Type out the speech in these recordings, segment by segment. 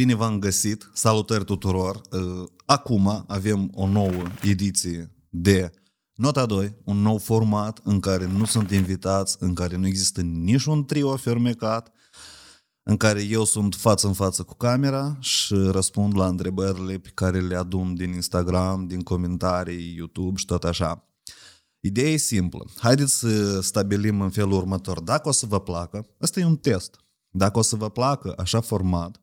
Bine v-am găsit! Salutări tuturor! Uh, acum avem o nouă ediție de Nota 2, un nou format în care nu sunt invitați, în care nu există niciun trio fermecat, în care eu sunt față în față cu camera și răspund la întrebările pe care le adun din Instagram, din comentarii, YouTube și tot așa. Ideea e simplă. Haideți să stabilim în felul următor. Dacă o să vă placă, ăsta e un test. Dacă o să vă placă așa format,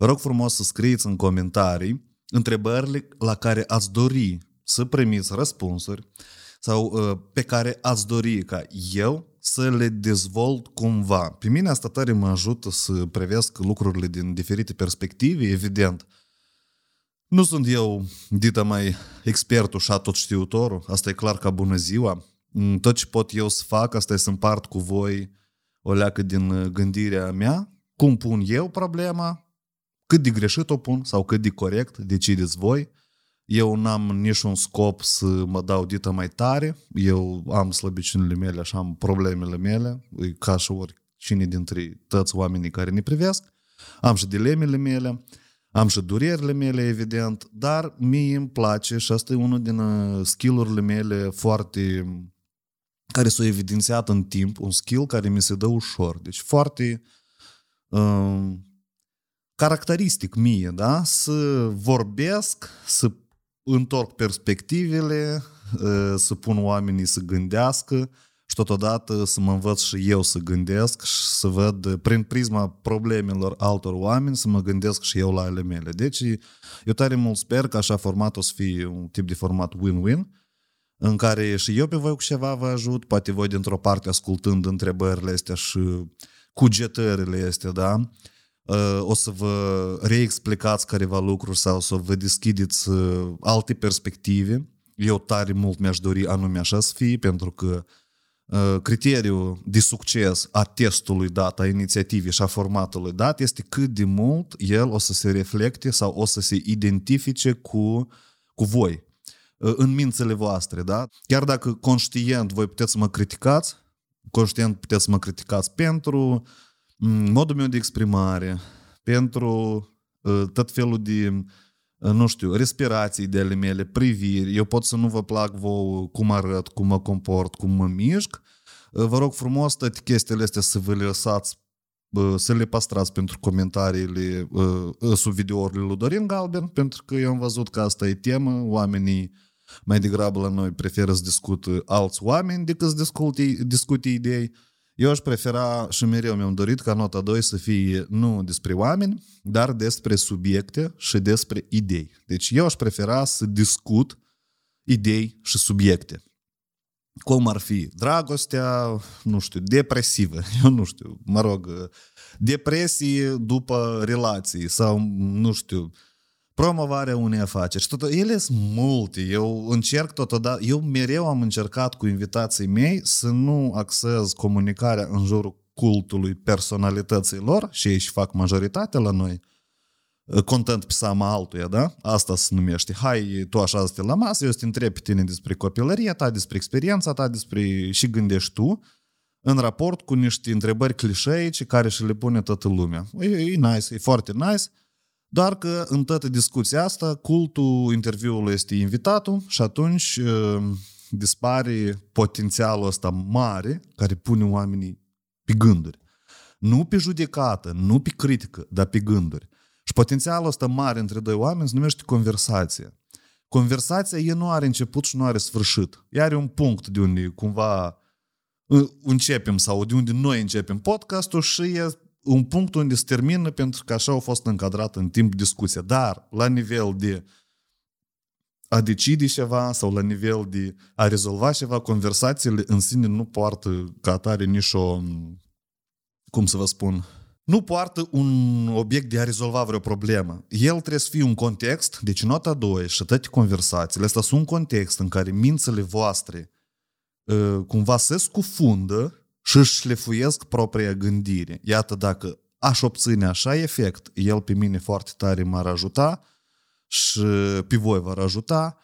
Vă rog frumos să scrieți în comentarii întrebările la care ați dori să primiți răspunsuri sau uh, pe care ați dori ca eu să le dezvolt cumva. Pe mine asta tare mă ajută să prevesc lucrurile din diferite perspective, evident. Nu sunt eu, dita mai expertul și tot știutorul, asta e clar ca bună ziua. Mm, tot ce pot eu să fac, asta e să împart cu voi o leacă din gândirea mea, cum pun eu problema, cât de greșit o pun sau cât de corect, decideți voi. Eu n-am niciun scop să mă dau dită mai tare. Eu am slăbiciunile mele, așa am problemele mele, e ca și oricine dintre toți oamenii care ne privesc. Am și dilemele mele, am și durerile mele, evident, dar mie îmi place și asta e unul din uh, skillurile mele foarte care s-au evidențiat în timp, un skill care mi se dă ușor. Deci foarte uh, caracteristic mie, da? Să vorbesc, să întorc perspectivele, ă, să pun oamenii să gândească și totodată să mă învăț și eu să gândesc și să văd prin prisma problemelor altor oameni să mă gândesc și eu la ale mele. Deci eu tare mult sper că așa format o să fie un tip de format win-win în care și eu pe voi cu ceva vă ajut, poate voi dintr-o parte ascultând întrebările astea și cugetările astea, da? Uh, o să vă reexplicați careva lucruri sau să vă deschideți uh, alte perspective. Eu tare mult mi-aș dori anume așa să fie, pentru că uh, criteriul de succes a testului dat, a inițiativei și a formatului dat este cât de mult el o să se reflecte sau o să se identifice cu, cu voi, în mințele voastre, da? Chiar dacă conștient voi puteți să mă criticați, conștient puteți să mă criticați pentru uh, Mm, modul meu de exprimare, pentru uh, tot felul de, uh, nu știu, respirații de ale mele, priviri. Eu pot să nu vă plac vouă cum arăt, cum mă comport, cum mă mișc. Uh, vă rog frumos toate chestiile astea să vă le lăsați să le păstrați pentru comentariile sub videourile lui Dorin Galben, pentru că eu am văzut că asta e temă, oamenii mai degrabă la noi preferă să discută alți oameni decât să discute, discute idei. Eu aș prefera și mereu mi-am dorit ca nota 2 să fie nu despre oameni, dar despre subiecte și despre idei. Deci eu aș prefera să discut idei și subiecte. Cum ar fi dragostea, nu știu, depresivă, eu nu știu, mă rog, depresie după relații sau, nu știu, promovarea unei afaceri. Și tot, ele sunt multe. Eu încerc totodată, eu mereu am încercat cu invitații mei să nu axez comunicarea în jurul cultului personalității lor și ei și fac majoritatea la noi, content pe seama altuia, da? Asta se numește. Hai, tu așa să te la masă, eu să te întreb pe tine despre copilăria ta, despre experiența ta, despre și gândești tu, în raport cu niște întrebări clișeice care și le pune toată lumea. E, e nice, e foarte nice, doar că în toată discuția asta, cultul interviului este invitatul și atunci uh, dispare potențialul ăsta mare care pune oamenii pe gânduri. Nu pe judecată, nu pe critică, dar pe gânduri. Și potențialul ăsta mare între doi oameni se numește conversație. Conversația e nu are început și nu are sfârșit. Ea are un punct de unde cumva uh, începem sau de unde noi începem podcastul și e un punct unde se termină pentru că așa a fost încadrat în timp discuția. Dar la nivel de a decide ceva sau la nivel de a rezolva ceva, conversațiile în sine nu poartă ca atare nici o, cum să vă spun, nu poartă un obiect de a rezolva vreo problemă. El trebuie să fie un context, deci nota 2 și toate conversațiile, astea sunt un context în care mințele voastre uh, cumva se scufundă și își șlefuiesc propria gândire. Iată, dacă aș obține așa efect, el pe mine foarte tare m-ar ajuta și pe voi v-ar ajuta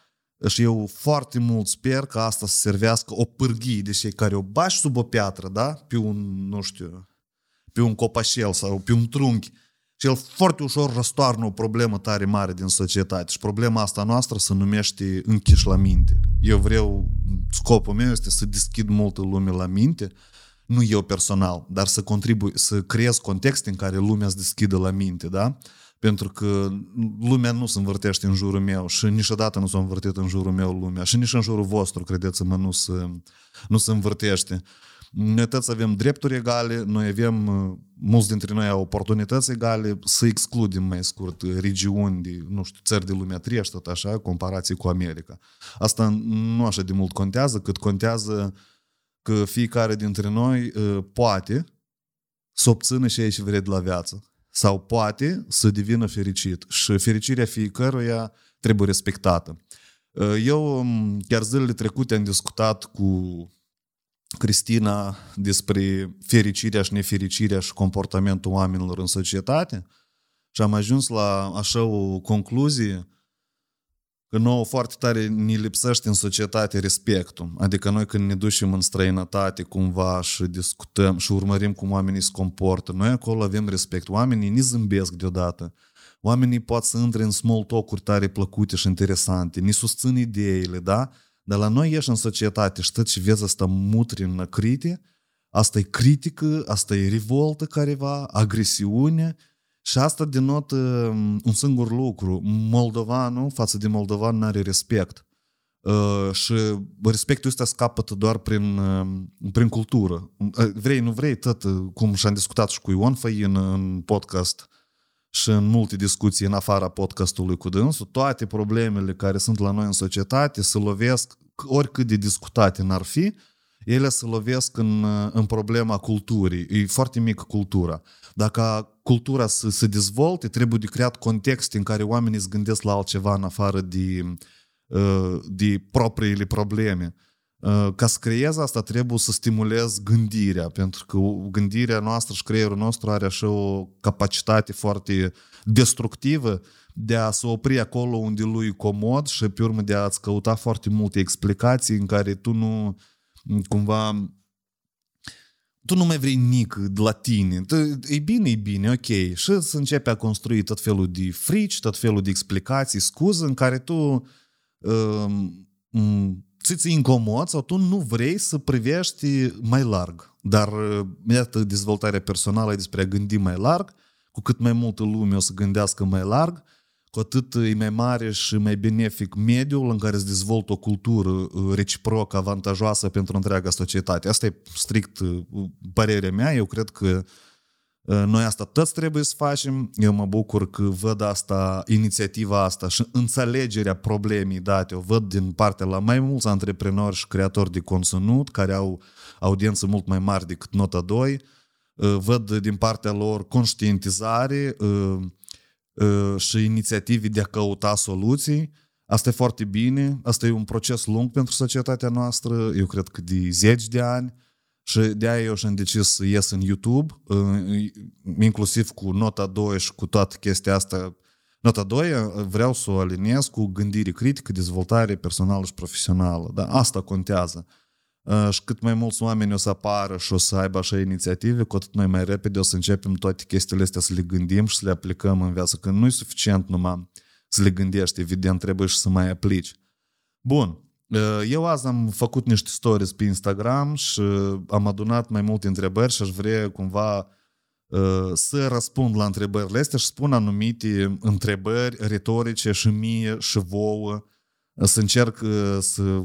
și eu foarte mult sper că asta să servească o pârghie de cei care o bași sub o piatră, da? Pe un, nu știu, pe un copașel sau pe un trunchi și el foarte ușor răstoarnă o problemă tare mare din societate. Și problema asta noastră se numește închiș la minte. Eu vreau, scopul meu este să deschid multă lume la minte, nu eu personal, dar să contribui, să creez contexte în care lumea se deschidă la minte, da? Pentru că lumea nu se învârtește în jurul meu și niciodată nu s-a învârtit în jurul meu lumea și nici în jurul vostru, credeți-mă, nu se, nu se învârtește. Noi toți avem drepturi egale, noi avem, mulți dintre noi au oportunități egale, să excludem mai scurt regiuni de, nu știu, țări de lumea treia tot așa, comparație cu America. Asta nu așa de mult contează, cât contează că fiecare dintre noi poate să obțină și ce vrea de la viață. Sau poate să devină fericit. Și fericirea fiecăruia trebuie respectată. Eu chiar zilele trecute am discutat cu Cristina despre fericirea și nefericirea și comportamentul oamenilor în societate și am ajuns la așa o concluzie că nouă foarte tare ne lipsește în societate respectul. Adică noi când ne ducem în străinătate cumva și discutăm și urmărim cum oamenii se comportă, noi acolo avem respect. Oamenii ni zâmbesc deodată. Oamenii pot să intre în small talk-uri tare plăcute și interesante, ni susțin ideile, da? Dar la noi ieși în societate și tot ce vezi asta mutri în crite, asta e critică, asta e revoltă careva, agresiune și asta denotă um, un singur lucru. Moldovanul față de moldovan nu are respect. Uh, și respectul ăsta scapă doar prin, uh, prin cultură. Uh, vrei, nu vrei, tot cum și-am discutat și cu Ion Făin în podcast și în multe discuții în afara podcastului cu dânsul, toate problemele care sunt la noi în societate se lovesc, oricât de discutate n-ar fi, ele se lovesc în, în problema culturii. E foarte mică cultura. Dacă cultura să se dezvolte, trebuie de creat contexte în care oamenii se gândesc la altceva în afară de, de propriile probleme. Ca să creez asta, trebuie să stimulez gândirea, pentru că gândirea noastră și creierul nostru are așa o capacitate foarte destructivă de a se opri acolo unde lui comod și pe urmă de a-ți căuta foarte multe explicații în care tu nu cumva tu nu mai vrei nic de la tine. E bine, e bine, ok. Și să începe a construi tot felul de frici, tot felul de explicații, scuze în care tu um, ți incomod sau tu nu vrei să privești mai larg. Dar, iată, dezvoltarea personală e despre a gândi mai larg, cu cât mai multă lume o să gândească mai larg, cu atât e mai mare și mai benefic mediul în care se dezvoltă o cultură reciproc avantajoasă pentru întreaga societate. Asta e strict părerea mea. Eu cred că noi asta toți trebuie să facem. Eu mă bucur că văd asta, inițiativa asta și înțelegerea problemei date. O văd din partea la mai mulți antreprenori și creatori de conținut care au audiență mult mai mare decât nota 2. Văd din partea lor conștientizare și inițiative de a căuta soluții. Asta e foarte bine, asta e un proces lung pentru societatea noastră, eu cred că de zeci de ani și de aia eu și-am decis să ies în YouTube, inclusiv cu nota 2 și cu toată chestia asta. Nota 2 vreau să o aliniez cu gândire critică, dezvoltare personală și profesională. Da? Asta contează. Și cât mai mulți oameni o să apară și o să aibă așa inițiative, cu atât noi mai repede o să începem toate chestiile astea să le gândim și să le aplicăm în viață. Că nu e suficient numai să le gândești, evident trebuie și să mai aplici. Bun, eu azi am făcut niște stories pe Instagram și am adunat mai multe întrebări și aș vrea cumva să răspund la întrebările astea și spun anumite întrebări retorice și mie și vouă să încerc să,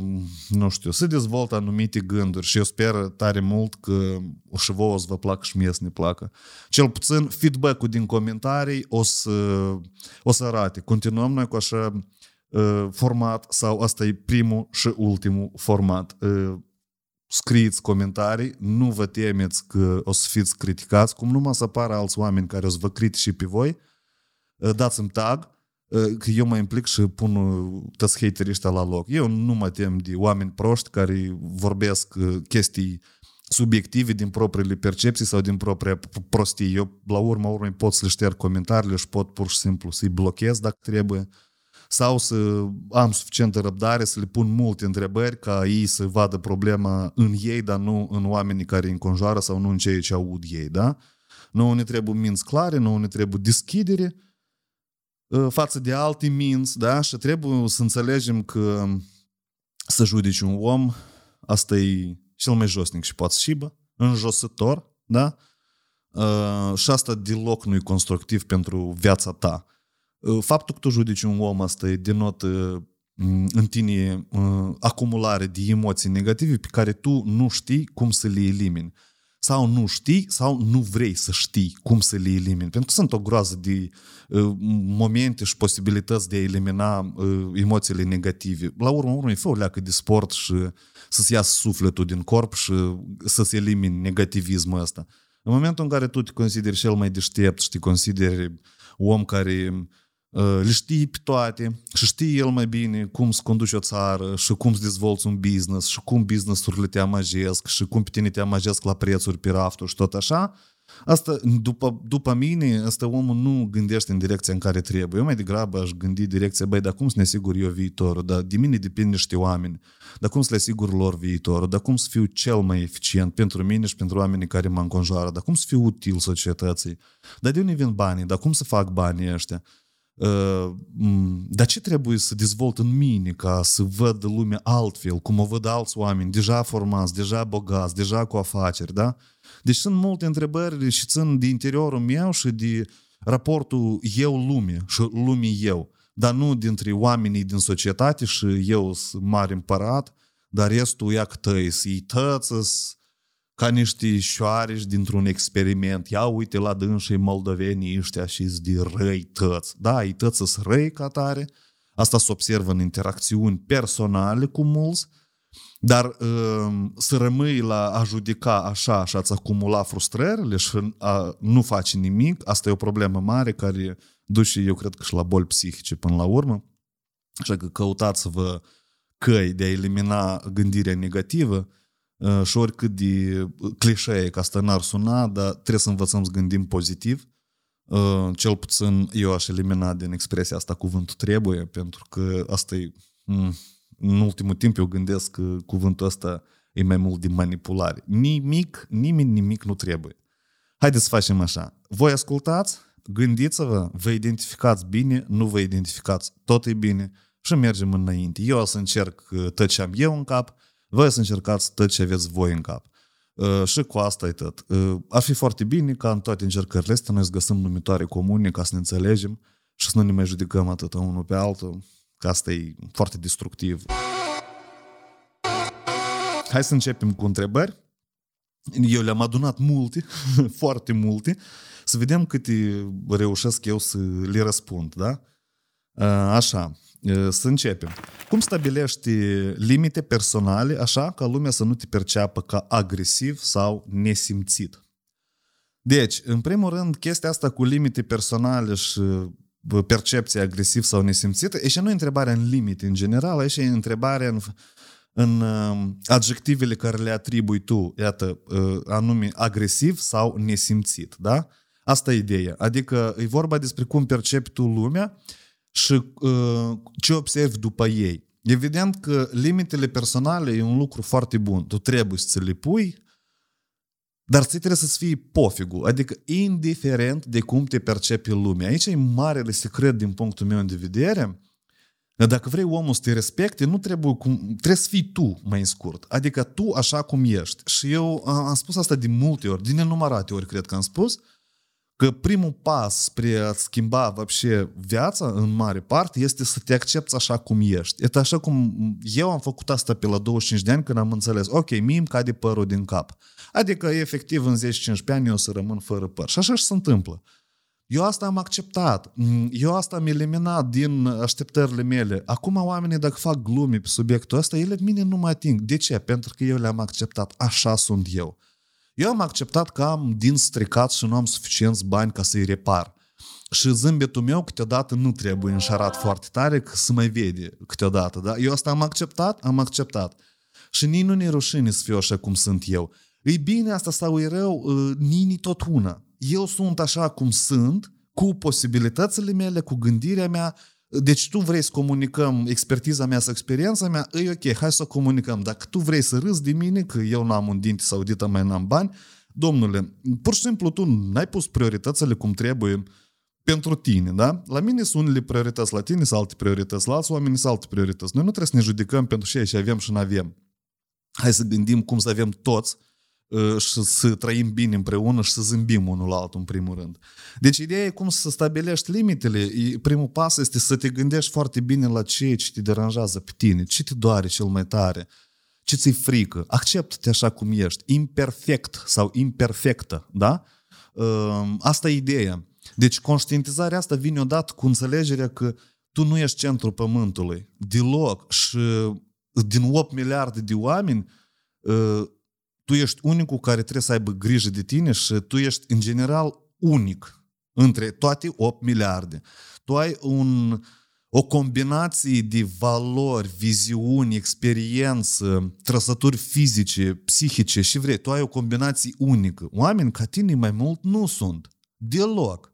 nu știu, să dezvolt anumite gânduri și eu sper tare mult că și vouă o să vă placă și mie să ne placă. Cel puțin feedback-ul din comentarii o să, o să arate. Continuăm noi cu așa format sau asta e primul și ultimul format. scrieți comentarii, nu vă temeți că o să fiți criticați, cum numai să apară alți oameni care o să vă critice pe voi, dați-mi tag, că eu mă implic și pun toți haterii ăștia la loc. Eu nu mă tem de oameni proști care vorbesc chestii subiective din propriile percepții sau din propria prostie. Eu, la urma urmei, pot să le șterg comentariile și pot pur și simplu să-i blochez dacă trebuie sau să am suficientă răbdare să le pun multe întrebări ca ei să vadă problema în ei, dar nu în oamenii care îi înconjoară sau nu în ceea ce aud ei, da? Nu ne trebuie minți clare, nu ne trebuie deschidere ă, față de alte minți, da? Și trebuie să înțelegem că să judeci un om, asta e cel mai josnic și poate și bă, înjosător, da? Uh, și asta deloc nu e constructiv pentru viața ta. Uh, faptul că tu judeci un om asta e denotă în tine uh, acumulare de emoții negative pe care tu nu știi cum să le elimini. Sau nu știi, sau nu vrei să știi cum să le elimini. Pentru că sunt o groază de uh, momente și posibilități de a elimina uh, emoțiile negative. La urmă, urmă, fă o leacă de sport și să-ți iasă sufletul din corp și să-ți elimini negativismul ăsta. În momentul în care tu te consideri cel mai deștept și te consideri om care uh, le știi pe toate și știi el mai bine cum să conduci o țară și cum să dezvolți un business și cum business-urile te amăjesc și cum pe tine te amăjesc la prețuri pe rafturi și tot așa, Asta, după, după mine, asta omul nu gândește în direcția în care trebuie. Eu mai degrabă aș gândi direcția, băi, dar cum să ne asigur eu viitorul? Dar de mine depind niște oameni. Dar cum să le asigur lor viitorul? Dar cum să fiu cel mai eficient pentru mine și pentru oamenii care mă înconjoară? Dar cum să fiu util societății? Dar de unde vin banii? Dar cum să fac banii ăștia? Uh, dar ce trebuie să dezvolt în mine ca să văd lumea altfel, cum o văd alți oameni, deja formați, deja bogați, deja cu afaceri, da? Deci sunt multe întrebări și țin de interiorul meu și de raportul eu-lume și lumii eu, dar nu dintre oamenii din societate și eu sunt mare împărat, dar restul ia tăi, să-i tăță, ca niște șoareși dintr-un experiment. Ia uite la dânsii moldovenii ăștia și de răi tăți. Da, ei tăți sunt răi ca tare. Asta se observă în interacțiuni personale cu mulți, dar uh, să rămâi la a judeca așa și a-ți acumula frustrările și a nu faci nimic, asta e o problemă mare care duce, eu cred că și la boli psihice până la urmă. Așa că căutați-vă căi de a elimina gândirea negativă uh, și oricât de clișee ca asta n-ar suna, dar trebuie să învățăm să gândim pozitiv. Uh, cel puțin eu aș elimina din expresia asta cuvântul trebuie, pentru că asta e mm, în ultimul timp eu gândesc că cuvântul ăsta e mai mult de manipulare. Nimic, nimeni nimic nu trebuie. Haideți să facem așa. Voi ascultați, gândiți-vă, vă identificați bine, nu vă identificați, tot e bine și mergem înainte. Eu o să încerc uh, tot ce am eu în cap, voi o să încercați tot ce aveți voi în cap. Uh, și cu asta e tot. Uh, ar fi foarte bine ca în toate încercările astea noi să găsim numitoare comune ca să ne înțelegem și să nu ne mai judecăm atât unul pe altul că asta e foarte destructiv. Hai să începem cu întrebări. Eu le-am adunat multe, foarte multe, să vedem câte reușesc eu să le răspund, da? Așa, să începem. Cum stabilești limite personale așa ca lumea să nu te perceapă ca agresiv sau nesimțit? Deci, în primul rând, chestia asta cu limite personale și percepție agresiv sau nesimțită, și nu e întrebarea în limite în general, și e întrebarea în, în uh, adjectivele care le atribui tu, iată, uh, anume agresiv sau nesimțit, da? Asta e ideea. Adică e vorba despre cum percepi tu lumea și uh, ce observi după ei. Evident că limitele personale e un lucru foarte bun. Tu trebuie să le pui, dar ți trebuie să-ți fie pofigul, adică indiferent de cum te percepe lumea. Aici e marele secret din punctul meu de vedere. Dacă vrei omul să te respecte, nu trebuie, cum, trebuie să fii tu mai scurt. Adică tu așa cum ești. Și eu am spus asta de multe ori, din nenumărate ori cred că am spus, că primul pas spre a schimba вообще viața în mare parte este să te accepti așa cum ești. Este așa cum eu am făcut asta pe la 25 de ani când am înțeles, ok, mie îmi cade părul din cap. Adică, efectiv, în 10-15 ani eu o să rămân fără păr. Și așa și se întâmplă. Eu asta am acceptat. Mm, eu asta am eliminat din așteptările mele. Acum oamenii dacă fac glume pe subiectul ăsta, ele mine nu mă ating. De ce? Pentru că eu le-am acceptat. Așa sunt eu. Eu am acceptat că am din stricat și nu am suficienți bani ca să-i repar. Și zâmbetul meu câteodată nu trebuie înșarat foarte tare că să mai vede câteodată. Da? Eu asta am acceptat, am acceptat. Și nici nu ne rușine să fiu așa cum sunt eu. E bine asta sau e rău, ă, nici tot una. Eu sunt așa cum sunt, cu posibilitățile mele, cu gândirea mea, deci tu vrei să comunicăm expertiza mea sau experiența mea, e ok, hai să o comunicăm. Dacă tu vrei să râzi de mine, că eu n-am un dinte sau dita mai n-am bani, domnule, pur și simplu tu n-ai pus prioritățile cum trebuie pentru tine, da? La mine sunt unele priorități, la tine sunt alte priorități, la alți oameni sunt alte priorități. Noi nu trebuie să ne judecăm pentru ce și avem și nu avem. Hai să gândim cum să avem toți uh, și să trăim bine împreună și să zâmbim unul la altul în primul rând. Deci ideea e cum să stabilești limitele. Primul pas este să te gândești foarte bine la ce, ce te deranjează pe tine, ce te doare cel mai tare, ce ți-e frică. Acceptă-te așa cum ești, imperfect sau imperfectă, da? Uh, asta e ideea. Deci conștientizarea asta vine odată cu înțelegerea că tu nu ești centrul pământului, deloc. Și din 8 miliarde de oameni, ă, tu ești unicul care trebuie să aibă grijă de tine și tu ești, în general, unic între toate 8 miliarde. Tu ai un, o combinație de valori, viziuni, experiență, trăsături fizice, psihice și vrei. Tu ai o combinație unică. Oameni ca tine mai mult nu sunt. Deloc.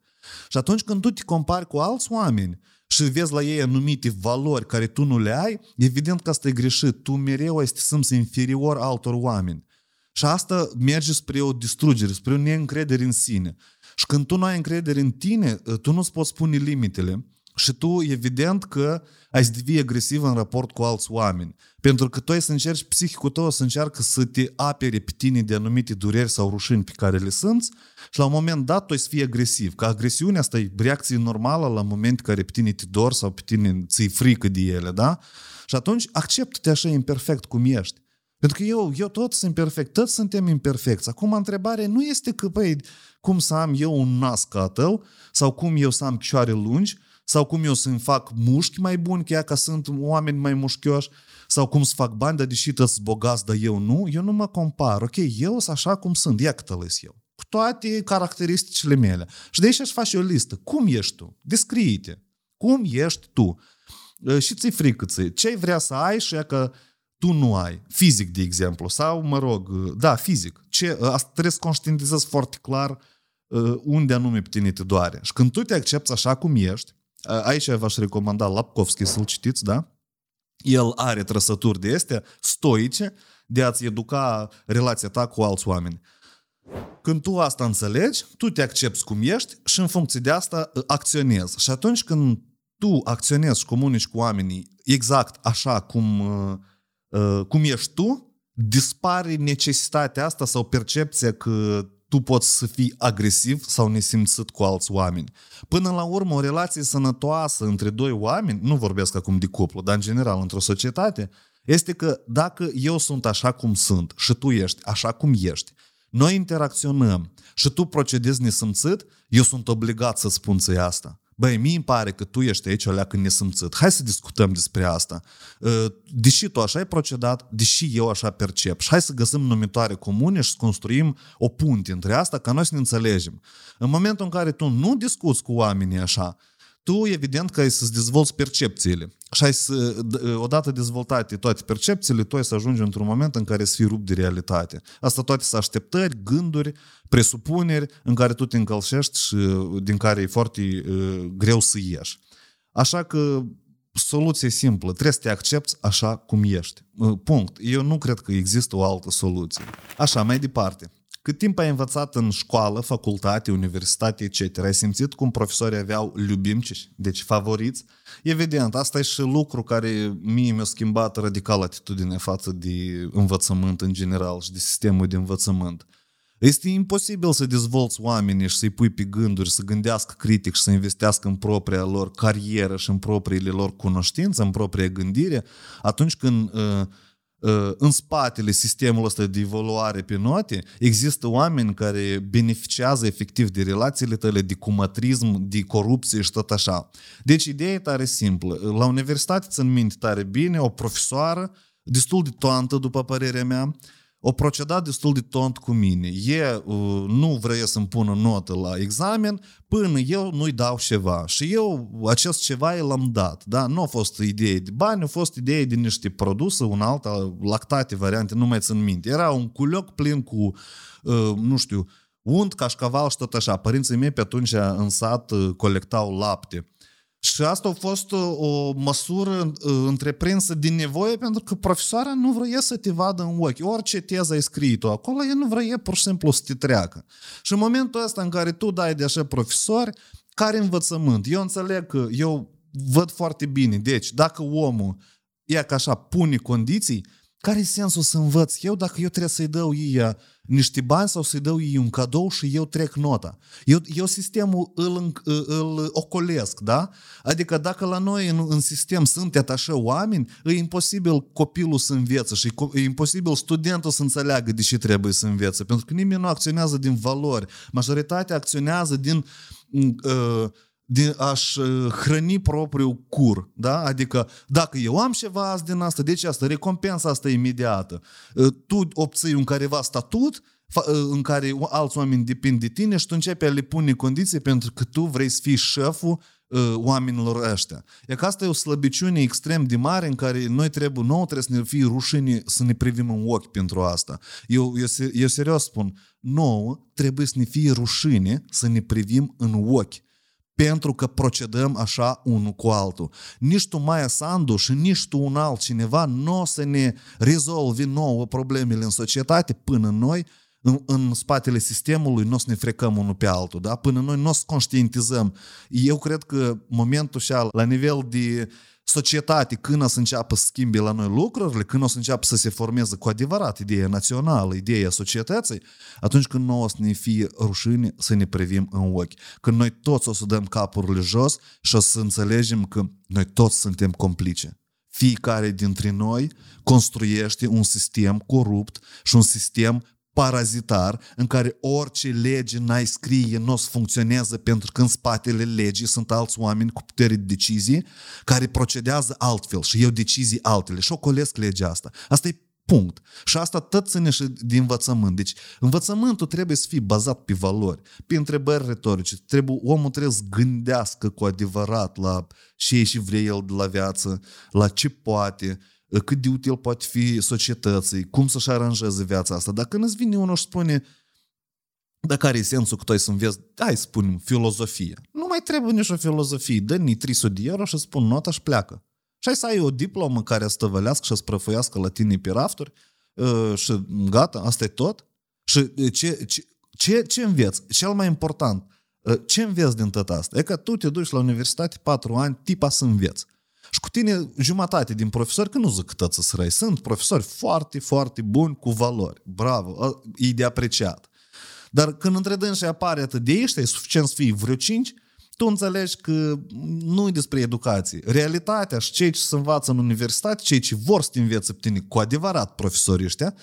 Și atunci când tu te compari cu alți oameni și vezi la ei anumite valori care tu nu le ai, evident că asta e greșit. Tu mereu ai să te simți inferior altor oameni. Și asta merge spre o distrugere, spre o neîncredere în sine. Și când tu nu ai încredere în tine, tu nu-ți poți pune limitele și tu, evident că ai să devii agresiv în raport cu alți oameni. Pentru că tu ai să încerci, psihicul tău să încearcă să te apere pe tine de anumite dureri sau rușini pe care le simți și la un moment dat tu ai să fii agresiv. Că agresiunea asta e reacție normală la moment care pe tine te dor sau pe tine ți-i frică de ele, da? Și atunci acceptă-te așa imperfect cum ești. Pentru că eu, eu tot sunt imperfect, toți suntem imperfecți. Acum, întrebarea nu este că, păi, cum să am eu un nas ca tău, sau cum eu să am picioare lungi, sau cum eu să-mi fac mușchi mai buni, chiar că sunt oameni mai mușchioși, sau cum să fac bani, dar deși sunt bogați, dar eu nu, eu nu mă compar. Ok, eu sunt așa cum sunt, ia cât eu. Cu toate caracteristicile mele. Și de aici aș face o listă. Cum ești tu? Descrie-te. Cum ești tu? Și ți-i frică ți Ce ai vrea să ai și că tu nu ai. Fizic, de exemplu. Sau, mă rog, da, fizic. Ce, asta trebuie să conștientizezi foarte clar unde anume pe tine te doare. Și când tu te accepti așa cum ești, Aici v-aș recomanda Lapkovski să-l citiți, da? El are trăsături de astea stoice de a-ți educa relația ta cu alți oameni. Când tu asta înțelegi, tu te accepti cum ești și în funcție de asta acționezi. Și atunci când tu acționezi și comunici cu oamenii exact așa cum, cum ești tu, dispare necesitatea asta sau percepția că tu poți să fii agresiv sau nesimțit cu alți oameni. Până la urmă, o relație sănătoasă între doi oameni, nu vorbesc acum de cuplu, dar în general într-o societate, este că dacă eu sunt așa cum sunt și tu ești așa cum ești, noi interacționăm și tu procedezi nesimțit, eu sunt obligat să spun ți asta. Băi, mie îmi pare că tu ești aici alea când nesimțit. Hai să discutăm despre asta. Ă, deși tu așa ai procedat, deși eu așa percep. Și hai să găsim numitoare comune și să construim o punte între asta ca noi să ne înțelegem. În momentul în care tu nu discuți cu oamenii așa, tu evident că ai să-ți dezvolți percepțiile. Și ai să, odată dezvoltate toate percepțiile, tu ai să ajungi într-un moment în care să fii rupt de realitate. Asta toate sunt așteptări, gânduri, presupuneri în care tu te încălșești și din care e foarte uh, greu să ieși. Așa că soluție simplă, trebuie să te accepti așa cum ești. Punct. Eu nu cred că există o altă soluție. Așa, mai departe. Cât timp ai învățat în școală, facultate, universitate, etc., ai simțit cum profesorii aveau ljubimciși, deci favoriți? Evident, asta e și lucru care mie mi-a schimbat radical atitudinea față de învățământ în general și de sistemul de învățământ. Este imposibil să dezvolți oamenii și să-i pui pe gânduri, să gândească critic și să investească în propria lor carieră și în propriile lor cunoștințe, în propria gândire, atunci când uh, uh, în spatele sistemului ăsta de evoluare pe note, există oameni care beneficiază efectiv de relațiile tale, de cumatrism, de corupție și tot așa. Deci ideea e tare simplă. La universitate țin minte tare bine, o profesoară destul de toantă, după părerea mea, o procedat destul de tont cu mine. E uh, nu vrea să-mi pună notă la examen până eu nu-i dau ceva. Și eu acest ceva l-am dat. Da? Nu a fost idee de bani, a fost idee de niște produse, un alt, lactate, variante, nu mai țin minte. Era un culioc plin cu, uh, nu știu, unt, cașcaval și tot așa. Părinții mei pe atunci în sat uh, colectau lapte. Și asta a fost o, o măsură uh, întreprinsă din nevoie pentru că profesoara nu vrea să te vadă în ochi. Orice teză ai scris-o acolo, ea nu vrea pur și simplu să te treacă. Și în momentul ăsta în care tu dai de așa profesori, care învățământ? Eu înțeleg că eu văd foarte bine. Deci, dacă omul e ca așa, pune condiții, care e sensul să învăț eu dacă eu trebuie să-i dau ei niște bani sau să-i dau ei un cadou și eu trec nota? Eu, eu sistemul îl, îl ocolesc, da? Adică dacă la noi în, în sistem sunt așa oameni, e imposibil copilul să învețe și e imposibil studentul să înțeleagă de ce trebuie să învețe, pentru că nimeni nu acționează din valori. Majoritatea acționează din uh, de a-și uh, hrăni propriul cur. Da? Adică dacă eu am ceva azi din asta, deci asta, recompensa asta imediată. Uh, tu obții un careva statut uh, în care alți oameni depind de tine și tu începi a le pune condiții pentru că tu vrei să fii șeful oamenilor ăștia. E că asta e o slăbiciune extrem de mare în care noi trebuie, nou trebuie să ne fie rușine să ne privim în ochi pentru asta. Eu, eu, eu serios spun, nouă trebuie să ne fie rușine să ne privim în ochi pentru că procedăm așa unul cu altul. Nici tu, Maia Sandu, și nici tu un altcineva nu o să ne rezolvi nouă problemele în societate până noi în, în spatele sistemului nu o să ne frecăm unul pe altul, da? până noi nu o să conștientizăm. Eu cred că momentul și la nivel de societate, când o să înceapă să schimbe la noi lucrurile, când o să înceapă să se formeze cu adevărat ideea națională, ideea societății, atunci când nu o să ne fie rușine să ne privim în ochi. Când noi toți o să dăm capurile jos și o să înțelegem că noi toți suntem complice. Fiecare dintre noi construiește un sistem corupt și un sistem parazitar în care orice lege n-ai scrie nu o să funcționează pentru că în spatele legii sunt alți oameni cu putere de decizie care procedează altfel și eu decizii altele și o colesc legea asta. Asta e punct. Și asta tot ține și de învățământ. Deci învățământul trebuie să fie bazat pe valori, pe întrebări retorice. Trebuie, omul trebuie să gândească cu adevărat la ce și vrea el de la viață, la ce poate, cât de util poate fi societății, cum să-și aranjeze viața asta. Dacă când îți vine unul și spune dar care e sensul că tu ai să înveți, hai spunem, filozofie. Nu mai trebuie nici o filozofie, dă-ni 300 de euro și spun nota și pleacă. Și ai să ai o diplomă care să tăvălească și să prăfuiască la tine pe rafturi ă, și gata, asta e tot. Și ce, ce, ce, ce înveți? Cel mai important, ă, ce înveți din tot asta? E că tu te duci la universitate patru ani, tipa să înveți. Și cu tine jumătate din profesori, că nu zic că să răi, sunt profesori foarte, foarte buni cu valori. Bravo, e de apreciat. Dar când între și apare atât de ăștia, e suficient să fii vreo cinci, tu înțelegi că nu e despre educație. Realitatea și cei ce se învață în universitate, cei ce vor să te învețe pe tine cu adevărat profesorii ăștia,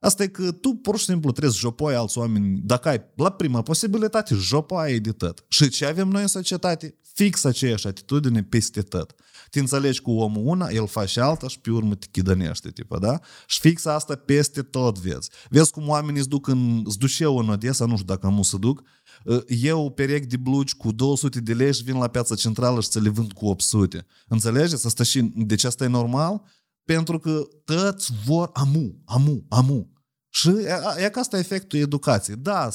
Asta e că tu pur și simplu trebuie să jopoi alți oameni. Dacă ai la prima posibilitate, jopoi de tot. Și ce avem noi în societate? Fix aceeași atitudine peste tot te înțelegi cu omul una, el face alta și pe urmă te chidănește, tipă, da? Și fix asta peste tot vezi. Vezi cum oamenii îți duc în, îți duc eu în Odessa, nu știu dacă am să duc, ă, eu perechi de blugi cu 200 de lei și vin la piața centrală și ți le vând cu 800. Înțelegeți? Asta și, deci asta e normal? Pentru că toți vor amu, amu, amu. Și e, e că asta e efectul educației. Da,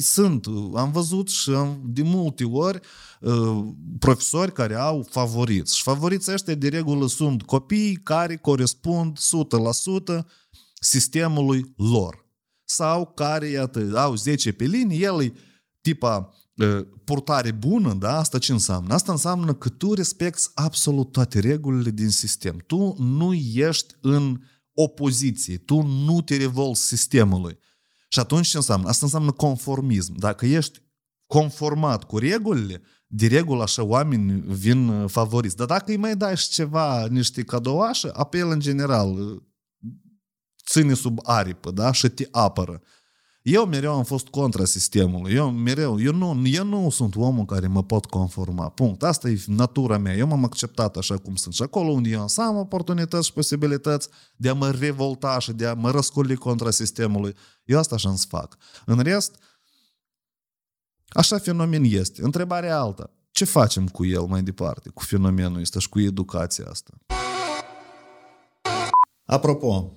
sunt, am văzut și am, de multe ori uh, profesori care au favoriți. Și favoriții ăștia de regulă sunt copii care corespund 100% sistemului lor. Sau care, iată, au 10 pe linie, el e tipa uh, purtare bună, da? Asta ce înseamnă? Asta înseamnă că tu respecti absolut toate regulile din sistem. Tu nu ești în opoziție, tu nu te revolți sistemului. Și atunci ce înseamnă? Asta înseamnă conformism. Dacă ești conformat cu regulile, de regulă așa oameni vin uh, favoriți. Dar dacă îi mai dai și ceva, niște cadouașe, apel în general, uh, ține sub aripă, da? Și te apără. Eu mereu am fost contra sistemului. Eu mereu, eu nu, eu nu sunt omul care mă pot conforma. Punct. Asta e natura mea. Eu m-am acceptat așa cum sunt. Și acolo unde eu am oportunități și posibilități de a mă revolta și de a mă răscoli contra sistemului, eu asta așa îmi fac. În rest, așa fenomen este. Întrebarea alta. Ce facem cu el mai departe, cu fenomenul ăsta și cu educația asta? Apropo,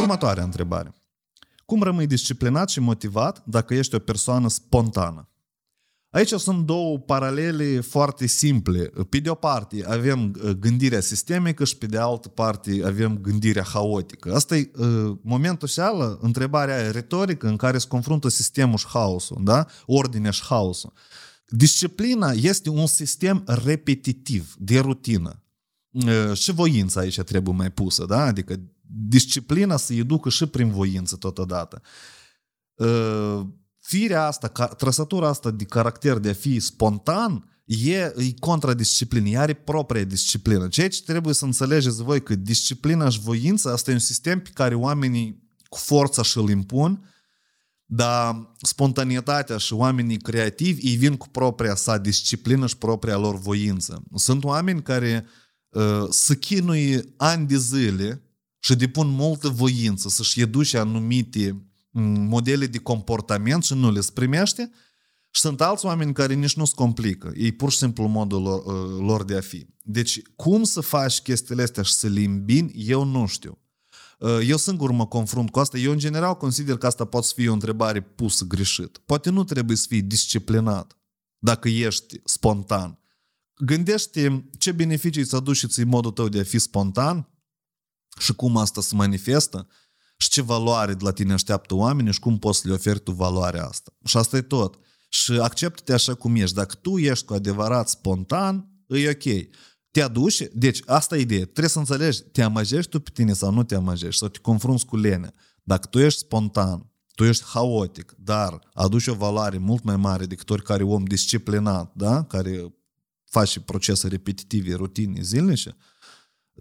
Următoarea întrebare. Cum rămâi disciplinat și motivat dacă ești o persoană spontană? Aici sunt două paralele foarte simple. Pe de o parte avem uh, gândirea sistemică și pe de altă parte avem gândirea haotică. Asta e uh, momentul seală, întrebarea retorică în care se confruntă sistemul și haosul, da? ordinea și haosul. Disciplina este un sistem repetitiv, de rutină. Uh, și voința aici trebuie mai pusă, da? Adică disciplina se educă și prin voință totodată. Ă, firea asta, trăsătura asta de caracter de a fi spontan, e, e contradisciplină, are propria disciplină. Ceea ce trebuie să înțelegeți voi că disciplina și voința, asta e un sistem pe care oamenii cu forța și îl impun, dar spontanitatea și oamenii creativi ei vin cu propria sa disciplină și propria lor voință. Sunt oameni care uh, se chinuie ani de zile și depun multă voință să-și educe anumite modele de comportament și nu le primește și sunt alți oameni care nici nu se complică. Ei pur și simplu modul lor, uh, lor de a fi. Deci cum să faci chestiile astea și să le îmbini, eu nu știu. Uh, eu singur mă confrunt cu asta. Eu, în general, consider că asta poate fi o întrebare pusă greșit. Poate nu trebuie să fii disciplinat dacă ești spontan. Gândește ce beneficii îți aduce ție modul tău de a fi spontan și cum asta se manifestă și ce valoare de la tine așteaptă oamenii și cum poți să le oferi tu valoarea asta. Și asta e tot. Și acceptă-te așa cum ești. Dacă tu ești cu adevărat spontan, e ok. Te aduci, deci asta e ideea. Trebuie să înțelegi, te amăjești tu pe tine sau nu te amăjești, sau te confrunți cu lene. Dacă tu ești spontan, tu ești haotic, dar aduci o valoare mult mai mare decât oricare om disciplinat, da? care face procese repetitive, rutine zilnice,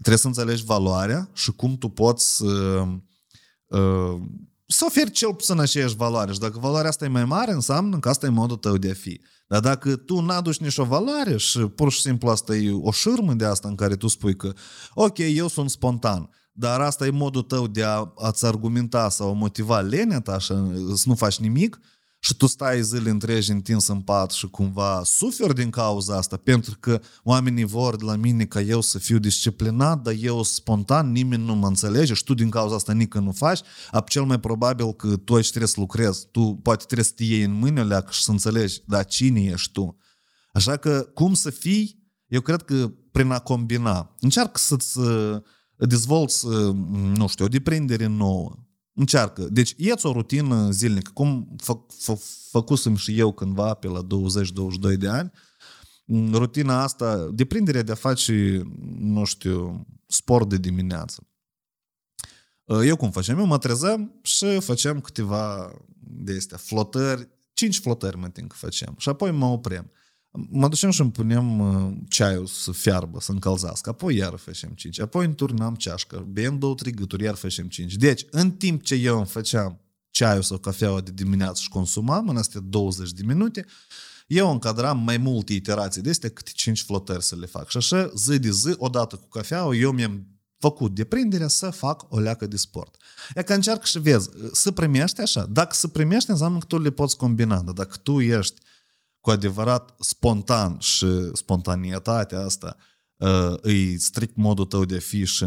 Trebuie să înțelegi valoarea și cum tu poți uh, uh, să oferi cel puțin aceeași valoare. Și dacă valoarea asta e mai mare, înseamnă că asta e modul tău de a fi. Dar dacă tu n-aduci nici o valoare și pur și simplu asta e o șârmă de asta în care tu spui că ok, eu sunt spontan, dar asta e modul tău de a, a-ți argumenta sau motiva lenea ta și să nu faci nimic, și tu stai zile întregi întins în pat și cumva suferi din cauza asta, pentru că oamenii vor de la mine ca eu să fiu disciplinat, dar eu spontan, nimeni nu mă înțelege și tu din cauza asta nică nu faci, ap cel mai probabil că tu aici trebuie să lucrezi, tu poate trebuie să te iei în mâinile și să înțelegi, dar cine ești tu? Așa că cum să fii, eu cred că prin a combina. Încearcă să-ți uh, dezvolți, uh, nu știu, o deprindere nouă Încearcă. Deci, ieți o rutină zilnică, cum fă, fă, făcusem și eu cândva pe la 20-22 de ani. Rutina asta, deprinderea de a face, nu știu, sport de dimineață. Eu cum facem? Eu mă trezeam și făceam câteva de astea, flotări, cinci flotări mă timp că facem. Și apoi mă oprem mă duceam și îmi punem uh, ceaiul să fiarbă, să încălzească, apoi iar facem 5, apoi înturnam ceașcă, bem două, trei gâturi, iar facem 5. Deci, în timp ce eu îmi făceam ceaiul sau cafeaua de dimineață și consumam, în astea 20 de minute, eu încadram mai multe iterații de astea, câte 5 flotări să le fac. Și așa, zi de zi, odată cu cafeaua, eu mi-am făcut deprinderea să fac o leacă de sport. E că încearcă și vezi, să primești așa. Dacă să primești, înseamnă că tu le poți combina. Dar dacă tu ești cu adevărat spontan și spontanitatea asta uh, e strict modul tău de a fi și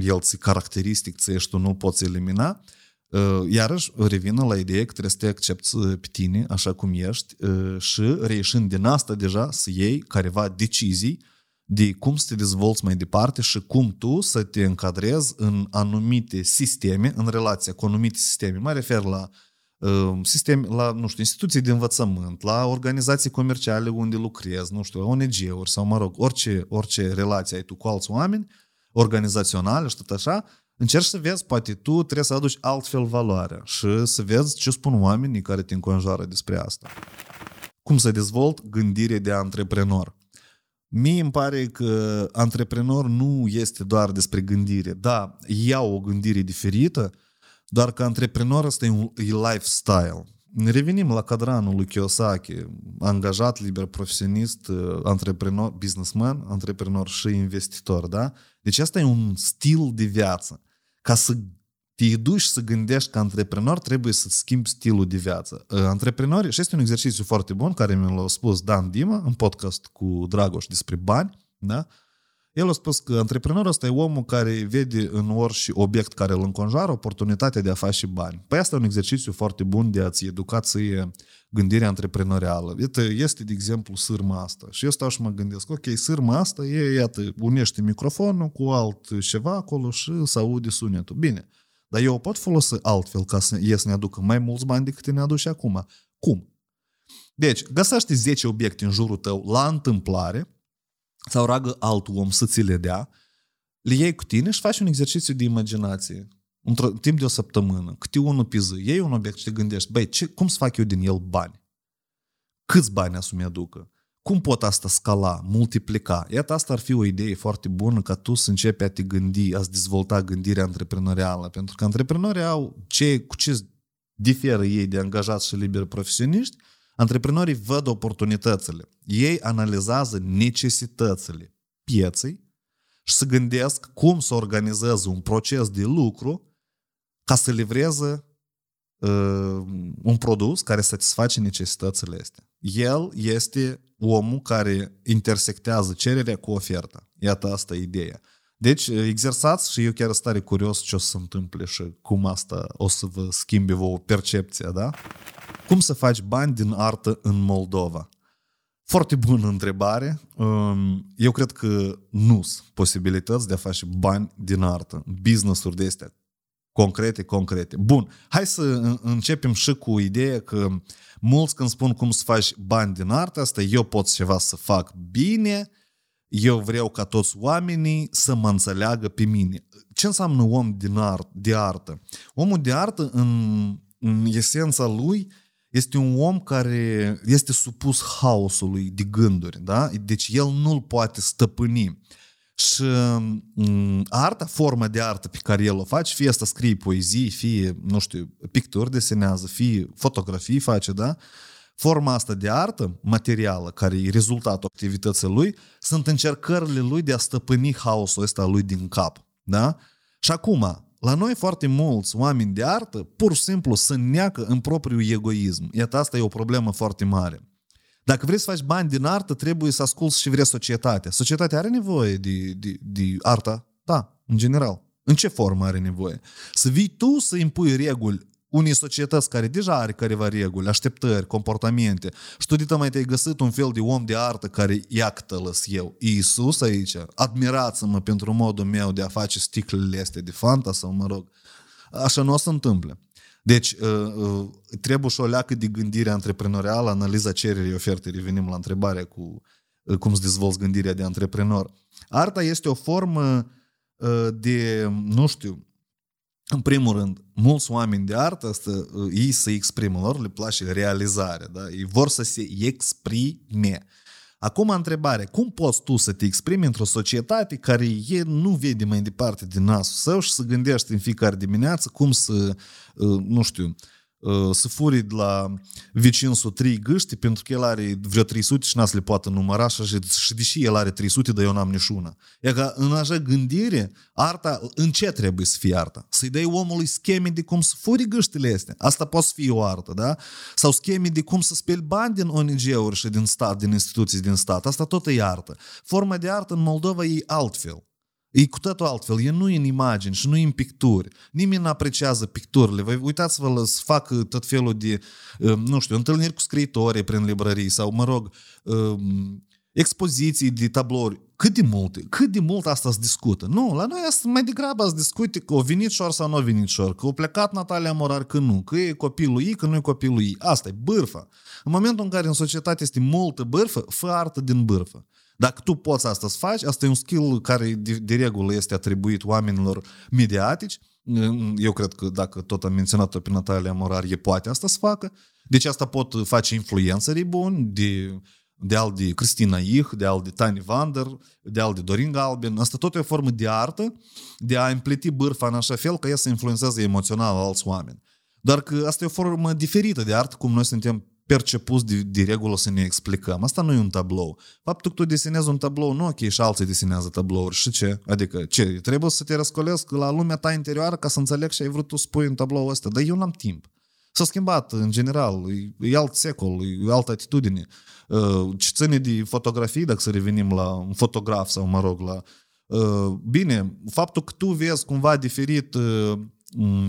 el ți caracteristic, ți ești tu nu poți elimina, uh, iarăși revină la ideea că trebuie să te accepti uh, pe tine așa cum ești și reieșind din asta deja să iei careva decizii de cum să te dezvolți mai departe și cum tu să te încadrezi în anumite sisteme, în relația cu anumite sisteme. Mă refer la uh, sisteme, la, nu știu, instituții de învățământ, la organizații comerciale unde lucrezi, nu știu, ONG-uri sau, mă rog, orice, orice relație ai tu cu alți oameni, organizaționale și tot așa, încerci să vezi, poate tu trebuie să aduci altfel valoarea și să vezi ce spun oamenii care te înconjoară despre asta. Cum să dezvolt gândire de antreprenor. Mie îmi pare că antreprenor nu este doar despre gândire. Da, iau o gândire diferită, doar că antreprenor ăsta e un e lifestyle. Ne revenim la cadranul lui Kiyosaki, angajat, liber profesionist, antreprenor, businessman, antreprenor și investitor, da? Deci asta e un stil de viață. Ca să te duci să gândești ca antreprenor, trebuie să schimbi stilul de viață. Antreprenorii, și este un exercițiu foarte bun care mi l-a spus Dan Dima în podcast cu Dragoș despre bani, da? El a spus că antreprenorul ăsta e omul care vede în orice obiect care îl înconjoară oportunitatea de a face bani. Păi asta e un exercițiu foarte bun de a-ți educa să e gândirea antreprenorială. Iată, este, de exemplu, sârma asta. Și eu stau și mă gândesc, ok, sârma asta e, iată, unește microfonul cu alt ceva acolo și să aude sunetul. Bine, dar eu o pot folosi altfel ca să ies să ne aducă mai mulți bani decât ne aduci acum. Cum? Deci, găsește 10 obiecte în jurul tău la întâmplare sau ragă alt om să ți le dea, le iei cu tine și faci un exercițiu de imaginație. Într-un timp de o săptămână, câte unul pe zi, iei un obiect și te gândești, băi, ce, cum să fac eu din el bani? Câți bani să-mi aducă? Cum pot asta scala, multiplica? Iată, asta ar fi o idee foarte bună ca tu să începi a te gândi, a-ți dezvolta gândirea antreprenorială. Pentru că antreprenorii au ce, cu ce diferă ei de angajați și liberi profesioniști, antreprenorii văd oportunitățile. Ei analizează necesitățile pieței și să gândesc cum să organizeze un proces de lucru ca să livreze uh, un produs care satisface necesitățile astea. El este omul care intersectează cererea cu oferta. Iată asta e ideea. Deci, exersați și eu chiar stare curios ce o să se întâmple și cum asta o să vă schimbe vă percepția, da? Cum să faci bani din artă în Moldova? Foarte bună întrebare. Um, eu cred că nu sunt posibilități de a face bani din artă, business-uri de astea concrete, concrete. Bun, hai să începem și cu ideea că mulți când spun cum să faci bani din artă asta, eu pot ceva să fac bine, eu vreau ca toți oamenii să mă înțeleagă pe mine. Ce înseamnă om din art, de artă? Omul de artă, în, în esența lui, este un om care este supus haosului de gânduri, da? Deci el nu-l poate stăpâni. Și mm, arta, forma de artă pe care el o face, fie asta scrie poezii, fie, nu știu, picturi desenează, fie fotografii face, da? Forma asta de artă materială, care e rezultatul activității lui, sunt încercările lui de a stăpâni haosul ăsta lui din cap, da? Și acum, la noi foarte mulți oameni de artă pur și simplu se neacă în propriul egoism. Iată, asta e o problemă foarte mare. Dacă vrei să faci bani din artă, trebuie să asculți și vrei societatea. Societatea are nevoie de, de, de arta? Da, în general. În ce formă are nevoie? Să vii tu să impui reguli unei societăți care deja are careva reguli, așteptări, comportamente și tu de mai te-ai găsit un fel de om de artă care iactă eu. Iisus aici, admirați-mă pentru modul meu de a face sticlele astea de fanta sau mă rog. Așa nu o să întâmple. Deci, uh, uh, trebuie și o leacă de gândire antreprenorială, analiza cererii oferte, revenim la întrebarea cu uh, cum să dezvolți gândirea de antreprenor. Arta este o formă de, nu știu, în primul rând, mulți oameni de artă, asta, ei se exprimă, lor le place realizarea, da? ei vor să se exprime. Acum întrebare, cum poți tu să te exprimi într-o societate care e nu vede mai departe din nasul său și să gândești în fiecare dimineață cum să, nu știu, Uh, să furi de la vecinsul trei gâști pentru că el are vreo 300 și n să le poată număra și, și deși el are 300, dar eu n-am niciuna. E ca în așa gândire, arta, în ce trebuie să fie arta? Să-i dai omului scheme de cum să furi gâștile astea. Asta poate să fie o artă, da? Sau scheme de cum să speli bani din ONG-uri și din stat, din instituții din stat. Asta tot e artă. Forma de artă în Moldova e altfel. E cu totul altfel, e nu e în imagini și nu e în picturi. Nimeni nu apreciază picturile. Voi uitați-vă să fac tot felul de, uh, nu știu, întâlniri cu scriitorii prin librării sau, mă rog, uh, expoziții de tablouri. cât de multe, cât de mult asta se discută. Nu, la noi asta mai degrabă se discute că o venit șor sau nu a venit șor, că o plecat Natalia Morar, că nu, că e copilul ei, că nu e copilul ei. Asta e bârfa. În momentul în care în societate este multă bârfă, fă artă din bârfă. Dacă tu poți asta să faci, asta e un skill care de, de regulă este atribuit oamenilor mediatici. Eu cred că dacă tot am menționat-o pe Natalia Morar, e poate asta să facă. Deci asta pot face influencerii buni, de, de al de Cristina Ih, de al de Tani Vander, de al de Dorin Galben. Asta tot e o formă de artă, de a împleti bârfa în așa fel ca ea să influențeze emoțional alți oameni. Dar că asta e o formă diferită de artă, cum noi suntem percepus de, de regulă să ne explicăm. Asta nu e un tablou. Faptul că tu desenezi un tablou, nu ok, și alții desenează tablouri. Și ce? Adică, ce? Trebuie să te răscolesc la lumea ta interioară ca să înțeleg ce ai vrut tu să spui în tablou ăsta. Dar eu n-am timp. S-a schimbat, în general, e, e alt secol, e altă atitudine. Uh, ce ține de fotografii, dacă să revenim la un fotograf sau, mă rog, la... Uh, bine, faptul că tu vezi cumva diferit uh,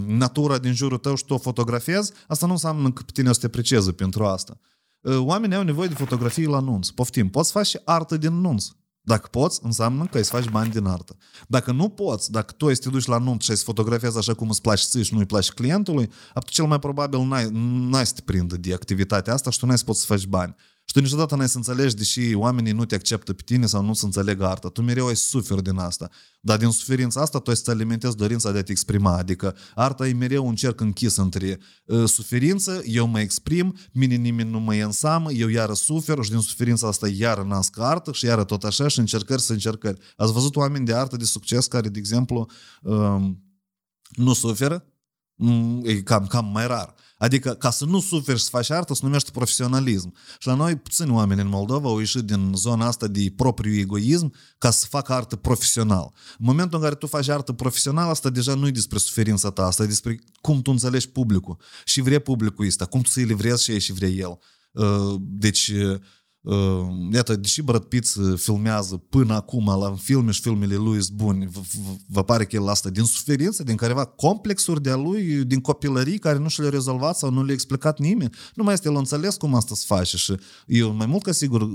natura din jurul tău și tu o fotografiezi, asta nu înseamnă că pe tine o să te aprecieze pentru asta. Oamenii au nevoie de fotografii la nunț. Poftim, poți face și artă din nunț. Dacă poți, înseamnă că îi să faci bani din artă. Dacă nu poți, dacă tu ai să te duci la nunț și ai să fotografiezi așa cum îți place ție și nu îi place clientului, atunci cel mai probabil n-ai, n-ai să te prindă de activitatea asta și tu n-ai să poți să faci bani. Și tu niciodată n-ai să înțelegi, deși oamenii nu te acceptă pe tine sau nu să înțelegă arta. Tu mereu ai suferi din asta. Dar din suferința asta tu ai să alimentezi dorința de a te exprima. Adică arta e mereu un cerc închis între uh, suferință, eu mă exprim, mine nimeni nu mă ia în seamă, eu iară sufer și din suferința asta iară nasc artă și iară tot așa și încercări să încercări. Ați văzut oameni de artă de succes care, de exemplu, uh, nu suferă? Mm, e cam, cam mai rar. Adică, ca să nu suferi să faci artă, se numește profesionalism. Și la noi, puțini oameni în Moldova au ieșit din zona asta de propriu egoism ca să facă artă profesional. În momentul în care tu faci artă profesional, asta deja nu e despre suferința ta, asta e despre cum tu înțelegi publicul. Și vrea publicul ăsta, cum tu să-i livrezi și ei și vrea el. Uh, deci, Uh, iată, deși Brad Pitt filmează până acum la filme și filmele lui buni, vă pare că el asta din suferință, din careva complexuri de-a lui, din copilării care nu și le-a rezolvat sau nu le-a explicat nimeni. Nu mai este el înțeles cum asta se face și eu mai mult ca sigur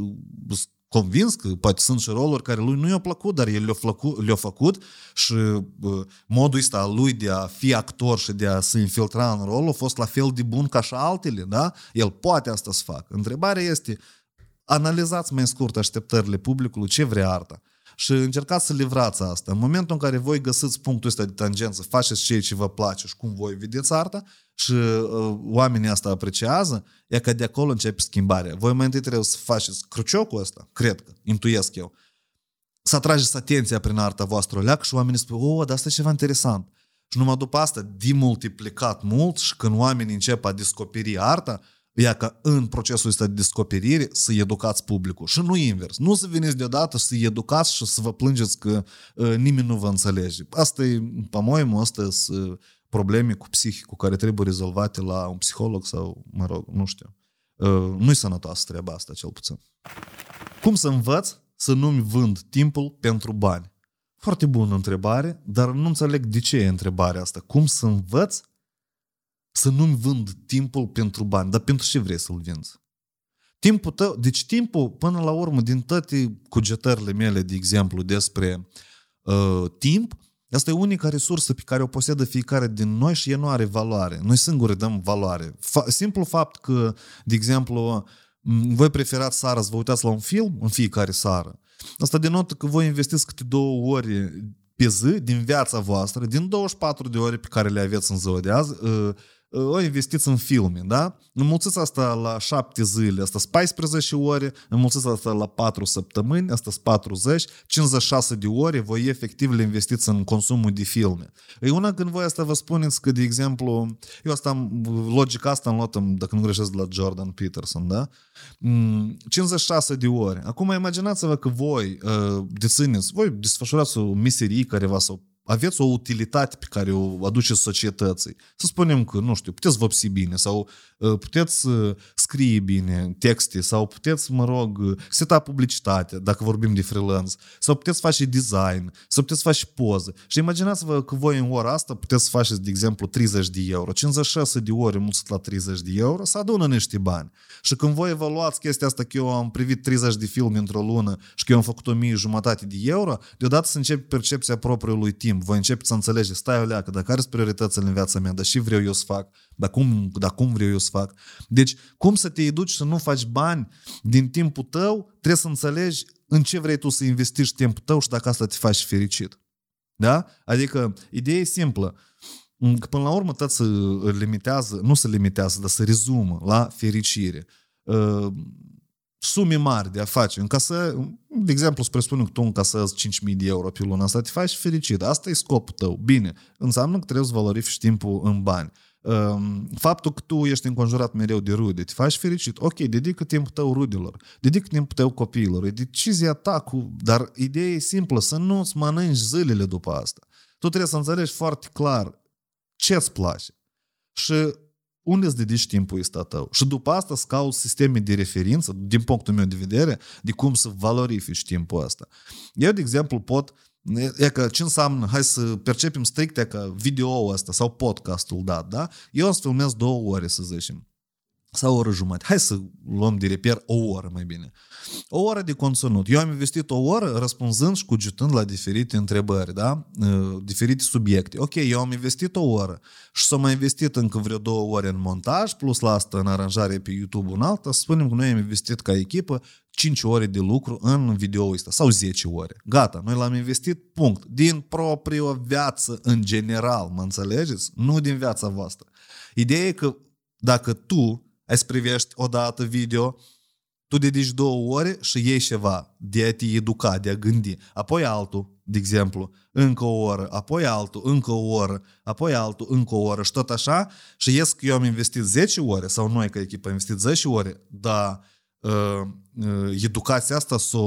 convins că poate sunt și roluri care lui nu i-au plăcut, dar el le-a, făcut, le făcut și uh, modul ăsta al lui de a fi actor și de a se infiltra în rol a fost la fel de bun ca și altele, da? El poate asta să facă. Întrebarea este, analizați mai scurt așteptările publicului, ce vrea arta. Și încercați să livrați asta. În momentul în care voi găsiți punctul ăsta de tangență, faceți ceea ce vă place și cum voi vedeți arta și uh, oamenii asta apreciază, e că de acolo începe schimbarea. Voi mai întâi trebuie să faceți cruciocul ăsta, cred că, intuiesc eu, să atrageți atenția prin arta voastră leac și oamenii spun, o, dar asta e ceva interesant. Și numai după asta, demultiplicat mult și când oamenii încep a descoperi arta, ea că în procesul ăsta de descoperire să educați publicul și nu invers. Nu să veniți deodată să educați și să vă plângeți că uh, nimeni nu vă înțelege. Asta e, pe moimul, asta sunt probleme cu psihicul care trebuie rezolvate la un psiholog sau, mă rog, nu știu. Uh, nu-i sănătoasă treaba asta, cel puțin. Cum să învăț să nu-mi vând timpul pentru bani? Foarte bună întrebare, dar nu înțeleg de ce e întrebarea asta. Cum să învăț să nu-mi vând timpul pentru bani. Dar pentru ce vrei să-l vinzi? Timpul tău, deci timpul, până la urmă, din toate cugetările mele, de exemplu, despre uh, timp, asta e unica resursă pe care o posedă fiecare din noi și ea nu are valoare. Noi singuri dăm valoare. Fa- simplu fapt că, de exemplu, voi preferați seara să vă uitați la un film în fiecare seară. Asta denotă că voi investiți câte două ori pe zi din viața voastră, din 24 de ore pe care le aveți în ziua de azi, uh, o investiți în filme, da? Înmulțiți asta la 7 zile, asta 14 ore, înmulțiți asta la 4 săptămâni, asta 40, 56 de ore, voi efectiv le investiți în consumul de filme. E una când voi asta vă spuneți că, de exemplu, eu asta, logica asta am luat, dacă nu greșesc, de la Jordan Peterson, da? 56 mm, de ore. Acum imaginați-vă că voi uh, dețineți, voi desfășurați o meserie care va sau aveți o utilitate pe care o aduceți societății. Să spunem că, nu știu, puteți vopsi bine sau uh, puteți uh, scrie bine texte sau puteți, mă rog, uh, seta publicitate, dacă vorbim de freelance, sau puteți face design, sau puteți face poză. Și imaginați-vă că voi în ora asta puteți să faceți, de exemplu, 30 de euro. 56 de ore mulțit la 30 de euro, să adună niște bani. Și când voi evaluați chestia asta că eu am privit 30 de filme într-o lună și că eu am făcut 1000 jumătate de euro, deodată să începe percepția propriului timp. Voi începeți să înțelegeți, stai o leacă, dar care sunt prioritățile în viața mea, dar și vreau eu să fac, dar cum, dar cum vreau eu să fac. Deci, cum să te educi să nu faci bani din timpul tău, trebuie să înțelegi în ce vrei tu să investești timpul tău și dacă asta te faci fericit. Da? Adică, ideea e simplă. Că până la urmă tot se limitează, nu se limitează, dar se rezumă la fericire. Uh, sume mari de a face. Încasă, de exemplu, să presupunem că tu încasezi 5.000 de euro pe lună asta, te faci fericit. Asta e scopul tău. Bine, înseamnă că trebuie să valorifici timpul în bani. Um, faptul că tu ești înconjurat mereu de rude, te faci fericit. Ok, dedică timpul tău rudelor, dedică timpul tău copiilor, e decizia ta, cu... dar ideea e simplă, să nu-ți mănânci zilele după asta. Tu trebuie să înțelegi foarte clar ce îți place. Și unde îți dedici timpul ăsta tău. Și după asta să cauți sisteme de referință, din punctul meu de vedere, de cum să valorifici timpul ăsta. Eu, de exemplu, pot E că ce înseamnă, hai să percepem strict că video-ul ăsta sau podcastul dat, da? Eu îți filmez două ore, să zicem sau o oră jumătate. Hai să luăm de reper o oră mai bine. O oră de conținut. Eu am investit o oră răspunzând și cugetând la diferite întrebări, da? Uh, diferite subiecte. Ok, eu am investit o oră și s-a mai investit încă vreo două ore în montaj, plus la asta în aranjare pe YouTube în alta, să spunem că noi am investit ca echipă 5 ore de lucru în video ăsta sau 10 ore. Gata, noi l-am investit, punct. Din propria viață în general, mă înțelegeți? Nu din viața voastră. Ideea e că dacă tu îți privești odată video, tu dedici două ore și iei ceva de a te educa, de a gândi. Apoi altul, de exemplu, încă o oră, apoi altul, încă o oră, apoi altul, încă o oră și tot așa. Și ies că eu am investit 10 ore, sau noi ca echipă am investit 10 ore, dar uh, uh, educația asta s-a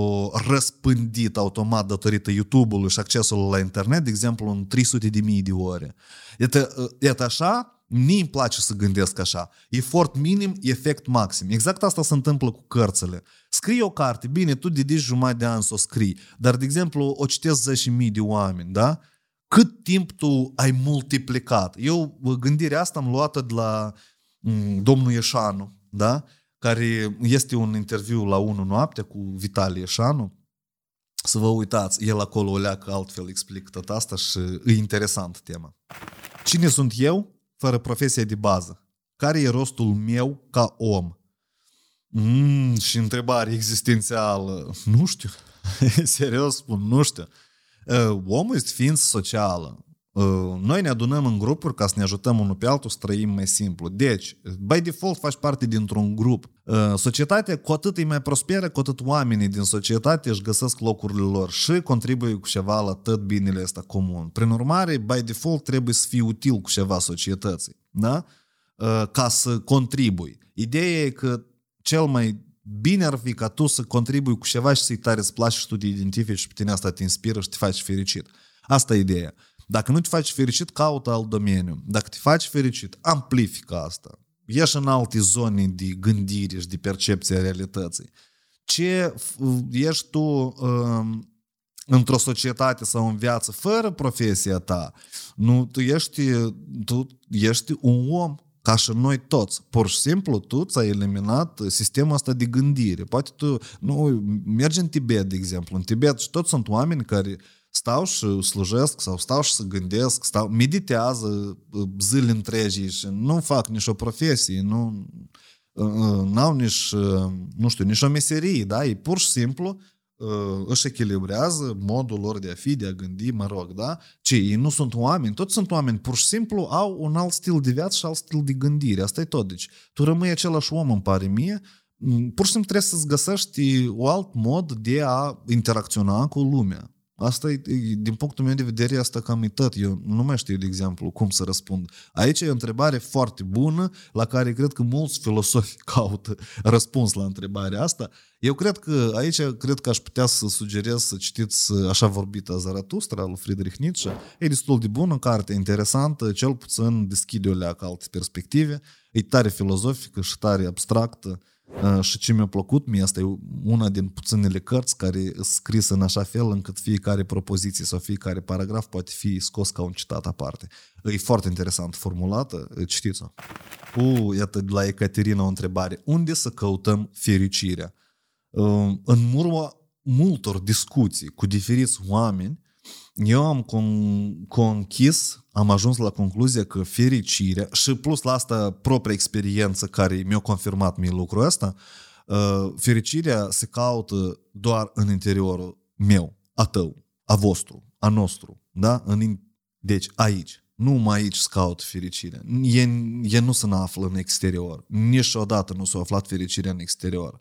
răspândit automat datorită YouTube-ului și accesului la internet, de exemplu, în 300 de mii de ore. Iată, uh, iată așa, Mie îmi place să gândesc așa. Efort minim, efect maxim. Exact asta se întâmplă cu cărțile. Scrii o carte, bine, tu dedici jumătate de ani să o scrii, dar, de exemplu, o citesc mii de oameni, da? Cât timp tu ai multiplicat? Eu gândirea asta am luată de la m, domnul Ieșanu, da? Care este un interviu la 1 noapte cu Vitalie Ieșanu. Să vă uitați, el acolo o leacă altfel explică tot asta și e interesant tema. Cine sunt eu? Fără profesie de bază. Care e rostul meu ca om? Mm, și întrebare existențială. Nu știu. Serios spun, nu știu. Uh, omul este ființă socială. Uh, noi ne adunăm în grupuri ca să ne ajutăm unul pe altul să trăim mai simplu. Deci, by default faci parte dintr-un grup. Uh, societatea cu atât e mai prosperă, cu atât oamenii din societate își găsesc locurile lor și contribuie cu ceva la tot binele ăsta comun. Prin urmare, by default trebuie să fii util cu ceva societății. Da? Uh, ca să contribui. Ideea e că cel mai bine ar fi ca tu să contribui cu ceva și să-i tare îți place și tu te identifici și pe tine asta te inspiră și te faci fericit. Asta e ideea. Dacă nu te faci fericit, caută alt domeniu. Dacă te faci fericit, amplifică asta. Ieși în alte zone de gândire și de percepție a realității. Ce ești tu um, într-o societate sau în viață fără profesia ta, nu, tu ești, tu ești un om ca și noi toți. Pur și simplu, tu ți-ai eliminat sistemul ăsta de gândire. Poate tu, nu, mergi în Tibet, de exemplu. În Tibet și toți sunt oameni care stau și slujesc sau stau și să gândesc, stau, meditează uh, zile întregi și nu fac nicio profesie, nu uh, uh, n-au nici, nu știu, nici o meserie, da? Ei pur și simplu își echilibrează modul lor de a fi, de a gândi, mă rog, da? Ce, ei nu sunt oameni, toți sunt oameni, pur și simplu au un alt stil de viață și alt stil de gândire, asta e tot. Deci, tu rămâi același om, îmi pare mie, pur și simplu trebuie să-ți găsești un alt mod de a interacționa cu lumea. Asta e, din punctul meu de vedere, asta cam e tot. Eu nu mai știu, de exemplu, cum să răspund. Aici e o întrebare foarte bună, la care cred că mulți filosofi caută răspuns la întrebarea asta. Eu cred că aici, cred că aș putea să sugerez să citiți Așa vorbită Zaratustra, lui Friedrich Nietzsche. E destul de bună, carte interesantă, cel puțin deschide o leacă alte perspective. E tare filozofică și tare abstractă Uh, și ce mi-a plăcut mie, asta e una din puținele cărți care sunt scrisă în așa fel încât fiecare propoziție sau fiecare paragraf poate fi scos ca un citat aparte. E foarte interesant formulată, citiți-o. U, iată de la Ecaterina o întrebare. Unde să căutăm fericirea? Uh, în urma multor discuții cu diferiți oameni, eu am con- conchis, am ajuns la concluzia că fericirea și plus la asta propria experiență care mi-a confirmat mie lucrul ăsta, uh, fericirea se caută doar în interiorul meu, a tău, a vostru, a nostru, da? În, deci aici, nu mai aici se caută fericirea. E, e nu se află în exterior. Niciodată nu s-a aflat fericirea în exterior. Uh,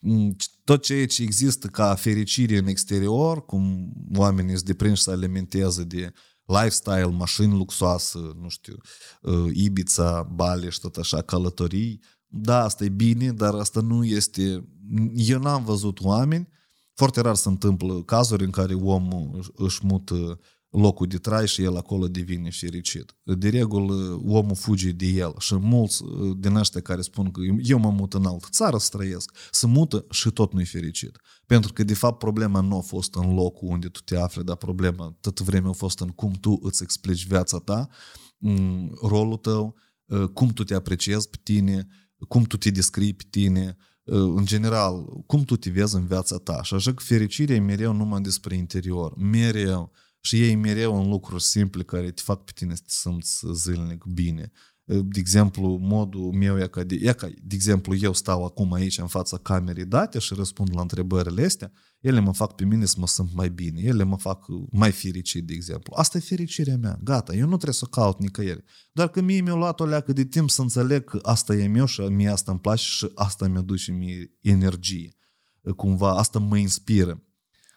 Mm, tot ceea ce există ca fericire în exterior, cum oamenii sunt deprinși să alimenteze de lifestyle, mașini luxoase, nu știu, uh, Ibiza, Bali și tot așa, călătorii, da, asta e bine, dar asta nu este... Eu n-am văzut oameni, foarte rar se întâmplă cazuri în care omul își mută locul de trai și el acolo devine fericit. De regulă, omul fuge de el și mulți uh, din ăștia care spun că eu mă mut în altă țară să trăiesc, se mută și tot nu-i fericit. Pentru că, de fapt, problema nu a fost în locul unde tu te afli, dar problema tot vremea a fost în cum tu îți explici viața ta, rolul tău, uh, cum tu te apreciezi pe tine, cum tu te descrii pe tine, uh, în general, cum tu te vezi în viața ta. Și așa că fericirea e mereu numai despre interior. Mereu și ei mereu în lucruri simple care te fac pe tine să te simți zilnic bine. De exemplu, modul meu e ca, de, e ca, de exemplu, eu stau acum aici în fața camerei date și răspund la întrebările astea, ele mă fac pe mine să mă simt mai bine, ele mă fac mai fericit, de exemplu. Asta e fericirea mea, gata, eu nu trebuie să caut nicăieri. Doar că mie mi-a luat o leacă de timp să înțeleg că asta e meu și mie asta îmi place și asta mi duce mie energie. Cumva, asta mă inspiră.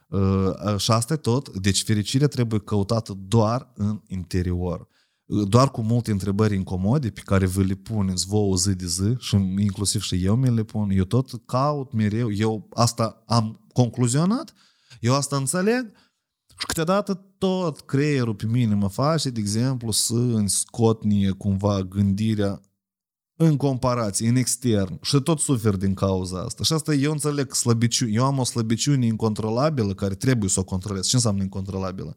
Uh, și asta e tot. Deci fericirea trebuie căutată doar în interior. Uh, doar cu multe întrebări incomode pe care vă le puneți vouă zi de zi și inclusiv și eu mi le pun. Eu tot caut mereu. Eu asta am concluzionat. Eu asta înțeleg. Și câteodată tot creierul pe mine mă face, de exemplu, să scotnie cumva gândirea în comparație, în extern și tot sufer din cauza asta. Și asta eu înțeleg slăbiciune. Eu am o slăbiciune incontrolabilă care trebuie să o controlez. Ce înseamnă incontrolabilă?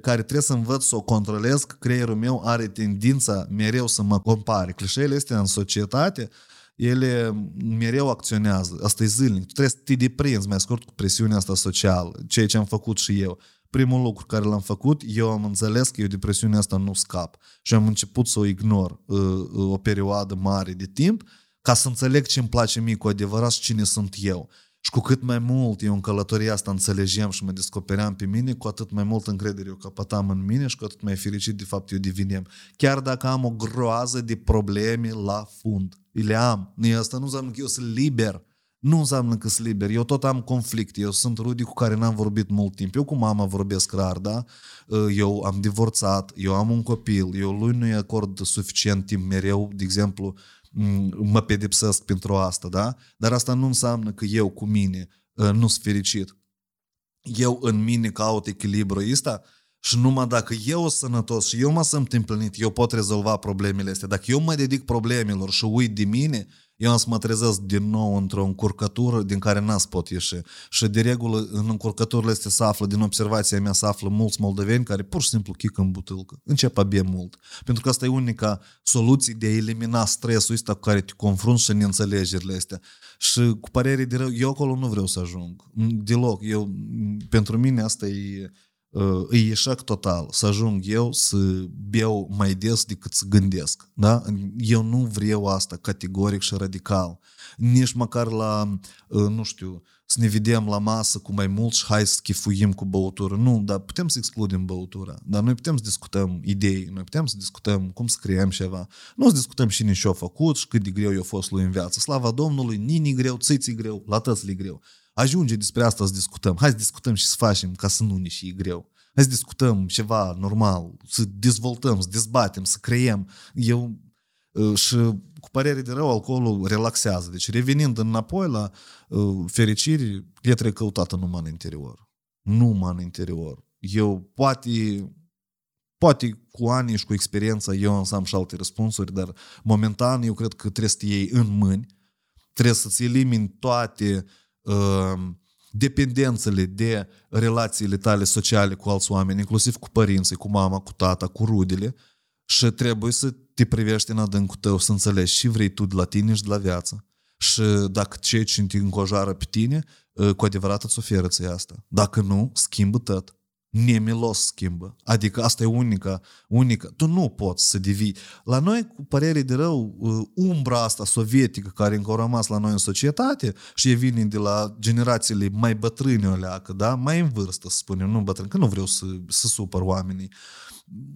Care trebuie să învăț să o controlez, că creierul meu are tendința mereu să mă compare. Clișeele astea în societate, ele mereu acționează. Asta e zilnic. Tu trebuie să te deprinzi mai scurt cu presiunea asta socială, ceea ce am făcut și eu primul lucru care l-am făcut, eu am înțeles că eu depresiunea asta nu scap și am început să o ignor uh, uh, o perioadă mare de timp ca să înțeleg ce îmi place mie cu adevărat și cine sunt eu. Și cu cât mai mult eu în călătoria asta înțelegeam și mă descopeream pe mine, cu atât mai mult încredere eu căpătam în mine și cu atât mai fericit de fapt eu devineam. Chiar dacă am o groază de probleme la fund. Le am. Asta nu înseamnă că eu sunt liber nu înseamnă că sunt liber. Eu tot am conflict. Eu sunt rudi cu care n-am vorbit mult timp. Eu cu mama vorbesc rar, da? Eu am divorțat, eu am un copil, eu lui nu-i acord suficient timp mereu, de exemplu, mă pedepsesc pentru asta, da? Dar asta nu înseamnă că eu cu mine nu sunt fericit. Eu în mine caut echilibru ăsta și numai dacă eu sunt sănătos și eu mă sunt împlinit, eu pot rezolva problemele astea. Dacă eu mă dedic problemelor și uit de mine, eu am să mă trezesc din nou într-o încurcătură din care n-am pot ieși. Și de regulă în încurcăturile astea se află, din observația mea, se află mulți moldoveni care pur și simplu chic în butâlcă. Încep a bea mult. Pentru că asta e unica soluție de a elimina stresul ăsta cu care te confrunți și neînțelegerile astea. Și cu părere de rău, eu acolo nu vreau să ajung. Deloc. Eu, pentru mine asta e e eșec total să ajung eu să beau mai des decât să gândesc. Da? Eu nu vreau asta categoric și radical. Nici măcar la, nu știu, să ne vedem la masă cu mai mult și hai să chifuim cu băutură. Nu, dar putem să excludem băutura. Dar noi putem să discutăm idei, noi putem să discutăm cum să creăm ceva. Nu să discutăm și nici ce a făcut și cât de greu i-a fost lui în viață. Slava Domnului, nini greu, țiții greu, la tăți greu. Ajunge despre asta să discutăm. Hai să discutăm și să facem ca să nu ne și e greu. Hai să discutăm ceva normal, să dezvoltăm, să dezbatem, să creăm. Eu uh, și cu părere de rău, alcoolul relaxează. Deci revenind înapoi la uh, fericiri, e trebuie căutată numai în interior. Numai în interior. Eu poate Poate cu ani și cu experiența eu am să am și alte răspunsuri, dar momentan eu cred că trebuie să te iei în mâini, trebuie să-ți elimini toate uh, dependențele de relațiile tale sociale cu alți oameni, inclusiv cu părinții, cu mama, cu tata, cu rudele și trebuie să te privești în adâncul tău, să înțelegi și vrei tu de la tine și de la viață. Și dacă cei ce te încojoară pe tine, uh, cu adevărat îți oferă ți asta. Dacă nu, schimbă tot nemilos schimbă. Adică asta e unica, unica. Tu nu poți să devii. La noi, cu părere de rău, uh, umbra asta sovietică care încă a rămas la noi în societate și e vine de la generațiile mai bătrâne o leacă, da? mai în vârstă, să spunem, nu bătrâni, că nu vreau să, să supăr oamenii.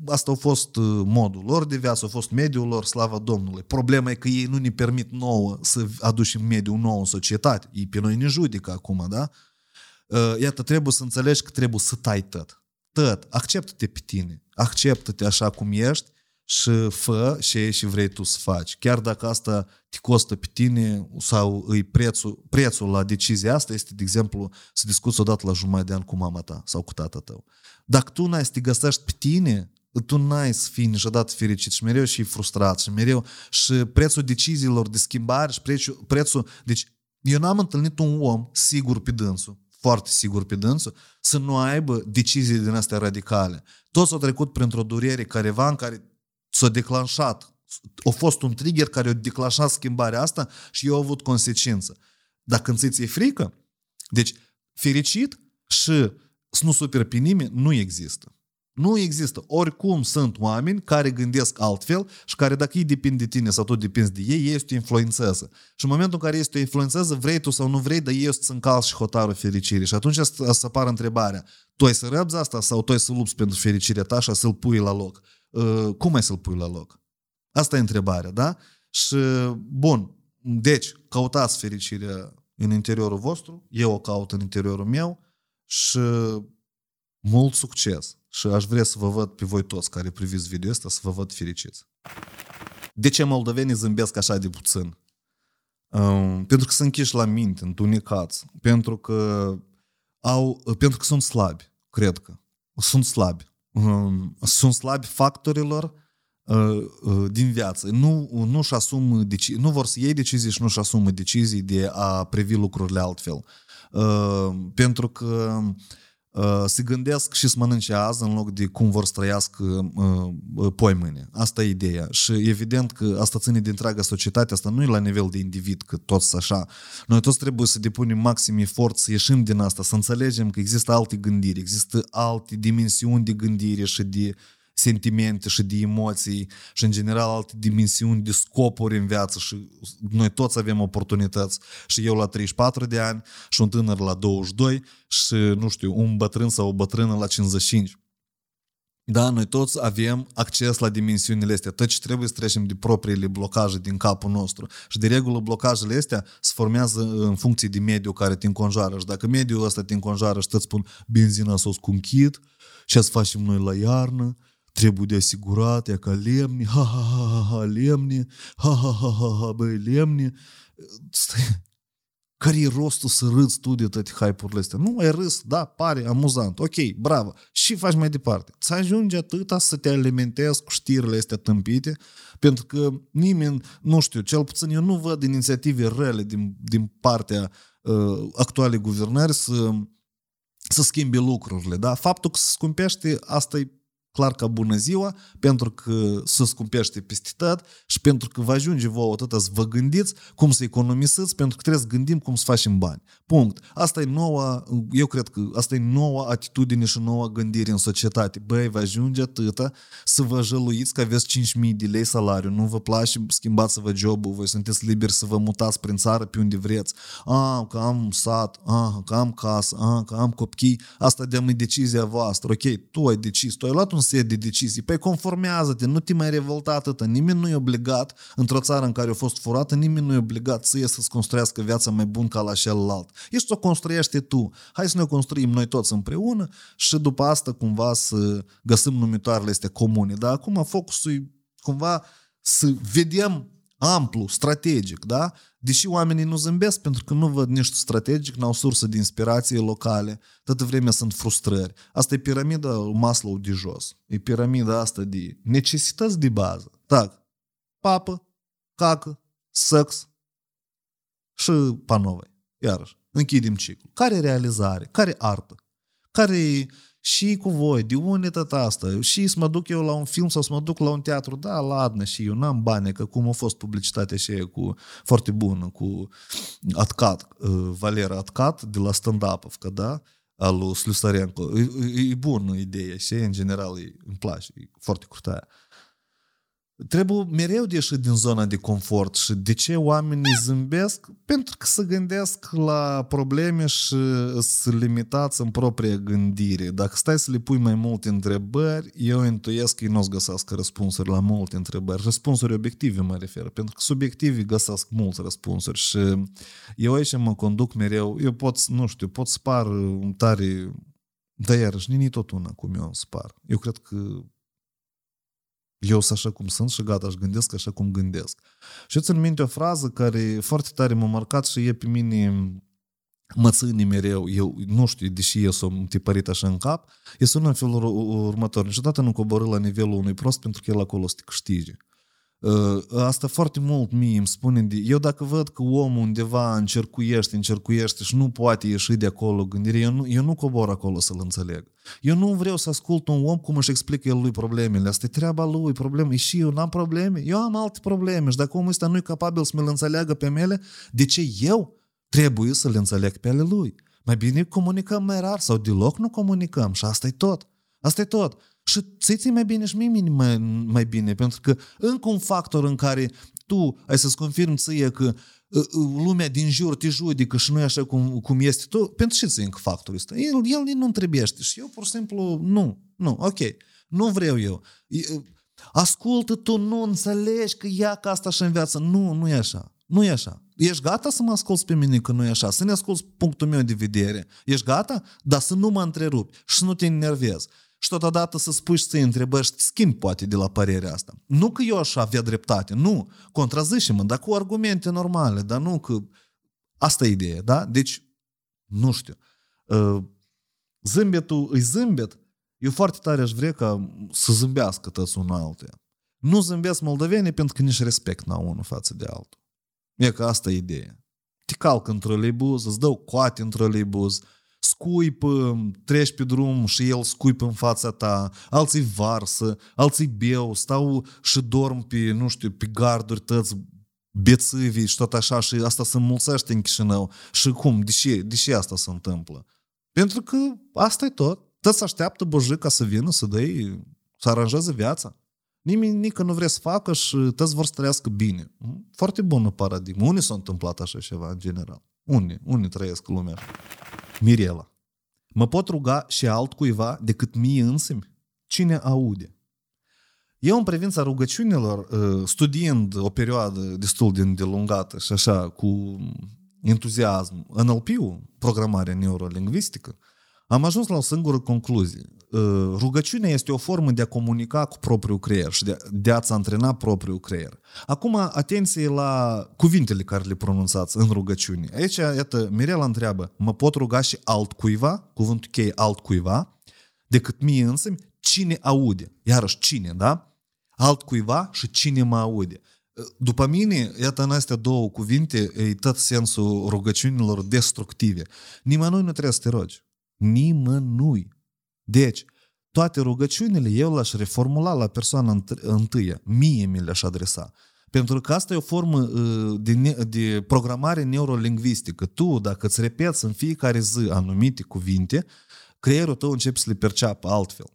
Asta a fost uh, modul lor de viață, a fost mediul lor, slava Domnului. Problema e că ei nu ne permit nouă să aducem mediul nou în societate. Ei pe noi ne judică acum, da? Uh, iată, trebuie să înțelegi că trebuie să tai tot. Tot. Acceptă-te pe tine. Acceptă-te așa cum ești și fă ce și vrei tu să faci. Chiar dacă asta te costă pe tine sau îi prețul, prețul la decizia asta este, de exemplu, să discuți odată la jumătate de an cu mama ta sau cu tata tău. Dacă tu n-ai să te găsești pe tine, tu n-ai să fii niciodată fericit și mereu și frustrat și mereu și prețul deciziilor de schimbare și prețul, prețul deci eu n-am întâlnit un om sigur pe dânsul foarte sigur pe dânsul, să nu aibă decizii din astea radicale. Toți au trecut printr-o durere careva în care s-a declanșat. A fost un trigger care a declanșat schimbarea asta și eu au avut consecință. Dacă când ți-e frică, deci fericit și să nu superi pe nimeni nu există. Nu există. Oricum sunt oameni care gândesc altfel și care dacă ei depind de tine sau tu depinzi de ei, ei este o influențează. Și în momentul în care este o influențează, vrei tu sau nu vrei, dar ei să încalci și hotarul fericirii. Și atunci să apară întrebarea, tu ai să răbzi asta sau tu ai să lupți pentru fericirea ta și să-l pui la loc? Uh, cum ai să-l pui la loc? Asta e întrebarea, da? Și, bun, deci, căutați fericirea în interiorul vostru, eu o caut în interiorul meu și mult succes! Și aș vrea să vă văd pe voi toți care priviți video ăsta, să vă văd fericiți. De ce moldovenii zâmbesc așa de puțin? Um, pentru că sunt închiși la minte, întunecați, pentru că au, pentru că sunt slabi, cred că. Sunt slabi. Um, sunt slabi factorilor uh, uh, din viață. Nu, nu-și asumă deci, nu vor să iei decizii și nu-și asumă decizii de a privi lucrurile altfel. Uh, pentru că uh, Uh, se gândesc și să mănânce azi în loc de cum vor să trăiască uh, uh, poi mâine. Asta e ideea. Și evident că asta ține de întreaga societate, asta nu e la nivel de individ, că toți așa. Noi toți trebuie să depunem maxim efort să ieșim din asta, să înțelegem că există alte gândiri, există alte dimensiuni de gândire și de uh, sentimente și de emoții și în general alte dimensiuni de scopuri în viață și noi toți avem oportunități și eu la 34 de ani și un tânăr la 22 și nu știu, un bătrân sau o bătrână la 55. Da, noi toți avem acces la dimensiunile astea. Tot ce trebuie să trecem de propriile blocaje din capul nostru. Și de regulă blocajele astea se formează în funcție de mediul care te înconjoară. Și dacă mediul ăsta te înconjoară și îți spun benzina s-o scunchit, ce să facem noi la iarnă, trebuie de asigurat, e ca lemni, ha, ha, ha, ha, ha, lemni, ha, ha, ha, ha, ha, băi, lemni. Care e rostul să râzi tu de toate hype-urile astea? Nu, ai râs, da, pare amuzant, ok, bravo. Și faci mai departe. Ți ajunge atâta să te alimentezi cu știrile astea tâmpite, pentru că nimeni, nu știu, cel puțin eu nu văd inițiative rele din, din partea uh, actualei guvernări să, să schimbe lucrurile. Da? Faptul că se scumpește, asta e clar ca bună ziua, pentru că să scumpește peste tot și pentru că vă ajunge vouă atâta să vă gândiți cum să economisiți, pentru că trebuie să gândim cum să facem bani. Punct. Asta e noua, eu cred că asta e noua atitudine și noua gândire în societate. Băi, vă ajunge atâta să vă jăluiți că aveți 5.000 de lei salariu, nu vă place, schimbați-vă jobul, voi sunteți liberi să vă mutați prin țară pe unde vreți. A, că am sat, a, că am casă, a, că am copii, asta de decizia voastră. Ok, tu ai decis, tu ai luat un set de decizii. Păi conformează-te, nu te mai revolta atâta. Nimeni nu e obligat, într-o țară în care a fost furată, nimeni nu e obligat să să-ți construiască viața mai bună ca la celălalt. Ești o construiește tu. Hai să ne o construim noi toți împreună și după asta cumva să găsim numitoarele este comune. Dar acum focusul e cumva să vedem amplu, strategic, da? Deși oamenii nu zâmbesc pentru că nu văd niște strategic, n-au sursă de inspirație locale, toată vremea sunt frustrări. Asta e piramida Maslow de jos. E piramida asta de necesități de bază. Tak, papă, cacă, sex și panovai. Iarăși, închidem ciclu. Care realizare? Care artă? Care și cu voi, de unde tot asta? Și să mă duc eu la un film sau să mă duc la un teatru, da, ladnă și eu n-am bani, că cum a fost publicitatea și cu foarte bună, cu Atcat, uh, Valera Atcat de la stand-up, că da, al lui Slusărenko. E, e bună ideea și în general îmi place, e foarte curtaia. Trebuie mereu de ieșit din zona de confort și de ce oamenii zâmbesc? Pentru că se gândesc la probleme și să limitați în propria gândire. Dacă stai să le pui mai multe întrebări, eu intuiesc că ei nu o să găsească răspunsuri la multe întrebări. Răspunsuri obiective mă refer, pentru că subiectivii găsesc multe răspunsuri și eu aici mă conduc mereu, eu pot, nu știu, pot spar tare, dar iarăși, nini tot una cum eu spar. Eu cred că eu sunt așa cum sunt și gata, aș gândesc așa cum gândesc. Și eu țin minte o frază care foarte tare m-a marcat și e pe mine mă ține mereu, eu nu știu, deși eu sunt tipărit așa în cap, e sună în felul următor. Niciodată nu coborâ la nivelul unui prost pentru că el acolo să te câștige. Uh, asta foarte mult mie îmi spune, de, eu dacă văd că omul undeva încercuiește, încercuiește și nu poate ieși de acolo gândire, eu nu, eu nu cobor acolo să-l înțeleg. Eu nu vreau să ascult un om cum își explică el lui problemele. Asta e treaba lui, probleme. Și eu n-am probleme. Eu am alte probleme și dacă omul ăsta nu e capabil să mă înțeleagă pe mele, de ce eu trebuie să le înțeleg pe ale lui? Mai bine comunicăm mai rar sau deloc nu comunicăm și asta e tot. Asta e tot. Și ți mai bine și mie mai, mai bine, pentru că încă un factor în care tu ai să-ți confirmi ție că ă, ă, lumea din jur te judecă și nu e așa cum, cum este tu, pentru ce ți încă factorul ăsta? El, el nu întrebește și eu pur și simplu nu, nu, ok, nu vreau eu. Ă, ascultă, tu nu înțelegi că ea ca asta și în viață. Nu, nu e așa. Nu e așa. Ești gata să mă asculți pe mine că nu e așa? Să ne asculți punctul meu de vedere. Ești gata? Dar să nu mă întrerupi și să nu te enervezi și totodată să spui și să întrebări și schimbi poate de la părerea asta. Nu că eu aș avea dreptate, nu, contrazice-mă, dar cu argumente normale, dar nu că... Asta e ideea, da? Deci, nu știu, ă, zâmbetul îi zâmbet, eu foarte tare aș vrea ca să zâmbească toți unul altuia. Nu zâmbesc moldovenii pentru că nici respect n-au unul față de altul. E că asta e ideea. Te calc în troleibuz, îți dau coate în troleibuz, scuipă, treci pe drum și el scuipă în fața ta, alții varsă, alții beau, stau și dorm pe, nu știu, pe garduri tăți bețâvii și tot așa și asta se înmulțește în Chișinău. Și cum? De ce, de ce asta se întâmplă? Pentru că asta e tot. Tăți așteaptă bojica să vină să dai, să aranjeze viața. Nimeni nică nu vrea să facă și tăți vor să trăiască bine. Foarte bună paradigmă. Unii s-a întâmplat așa ceva în general. Unii, unii trăiesc lumea așa. Mirela. Mă pot ruga și altcuiva decât mie însumi? Cine aude? Eu, în privința rugăciunilor, ă, studiind o perioadă destul de îndelungată și așa, cu entuziasm, NLP-ul, programarea neurolingvistică, am ajuns la o singură concluzie. Uh, rugăciunea este o formă de a comunica cu propriul creier și de, de a-ți antrena propriul creier. Acum, atenție la cuvintele care le pronunțați în rugăciune. Aici, iată, Mirela întreabă, mă pot ruga și altcuiva, cuvântul chei altcuiva, decât mie însă, cine aude. Iarăși, cine, da? Altcuiva și cine mă aude. Uh, după mine, iată, în astea două cuvinte, e tot sensul rugăciunilor destructive. Nimănui nu trebuie să te rogi. Nimănui. Deci, toate rugăciunile eu le-aș reformula la persoana întâia. Mie mi le-aș adresa. Pentru că asta e o formă uh, de, de programare neurolingvistică. Tu, dacă îți repeți în fiecare zi anumite cuvinte, creierul tău începe să le perceapă altfel.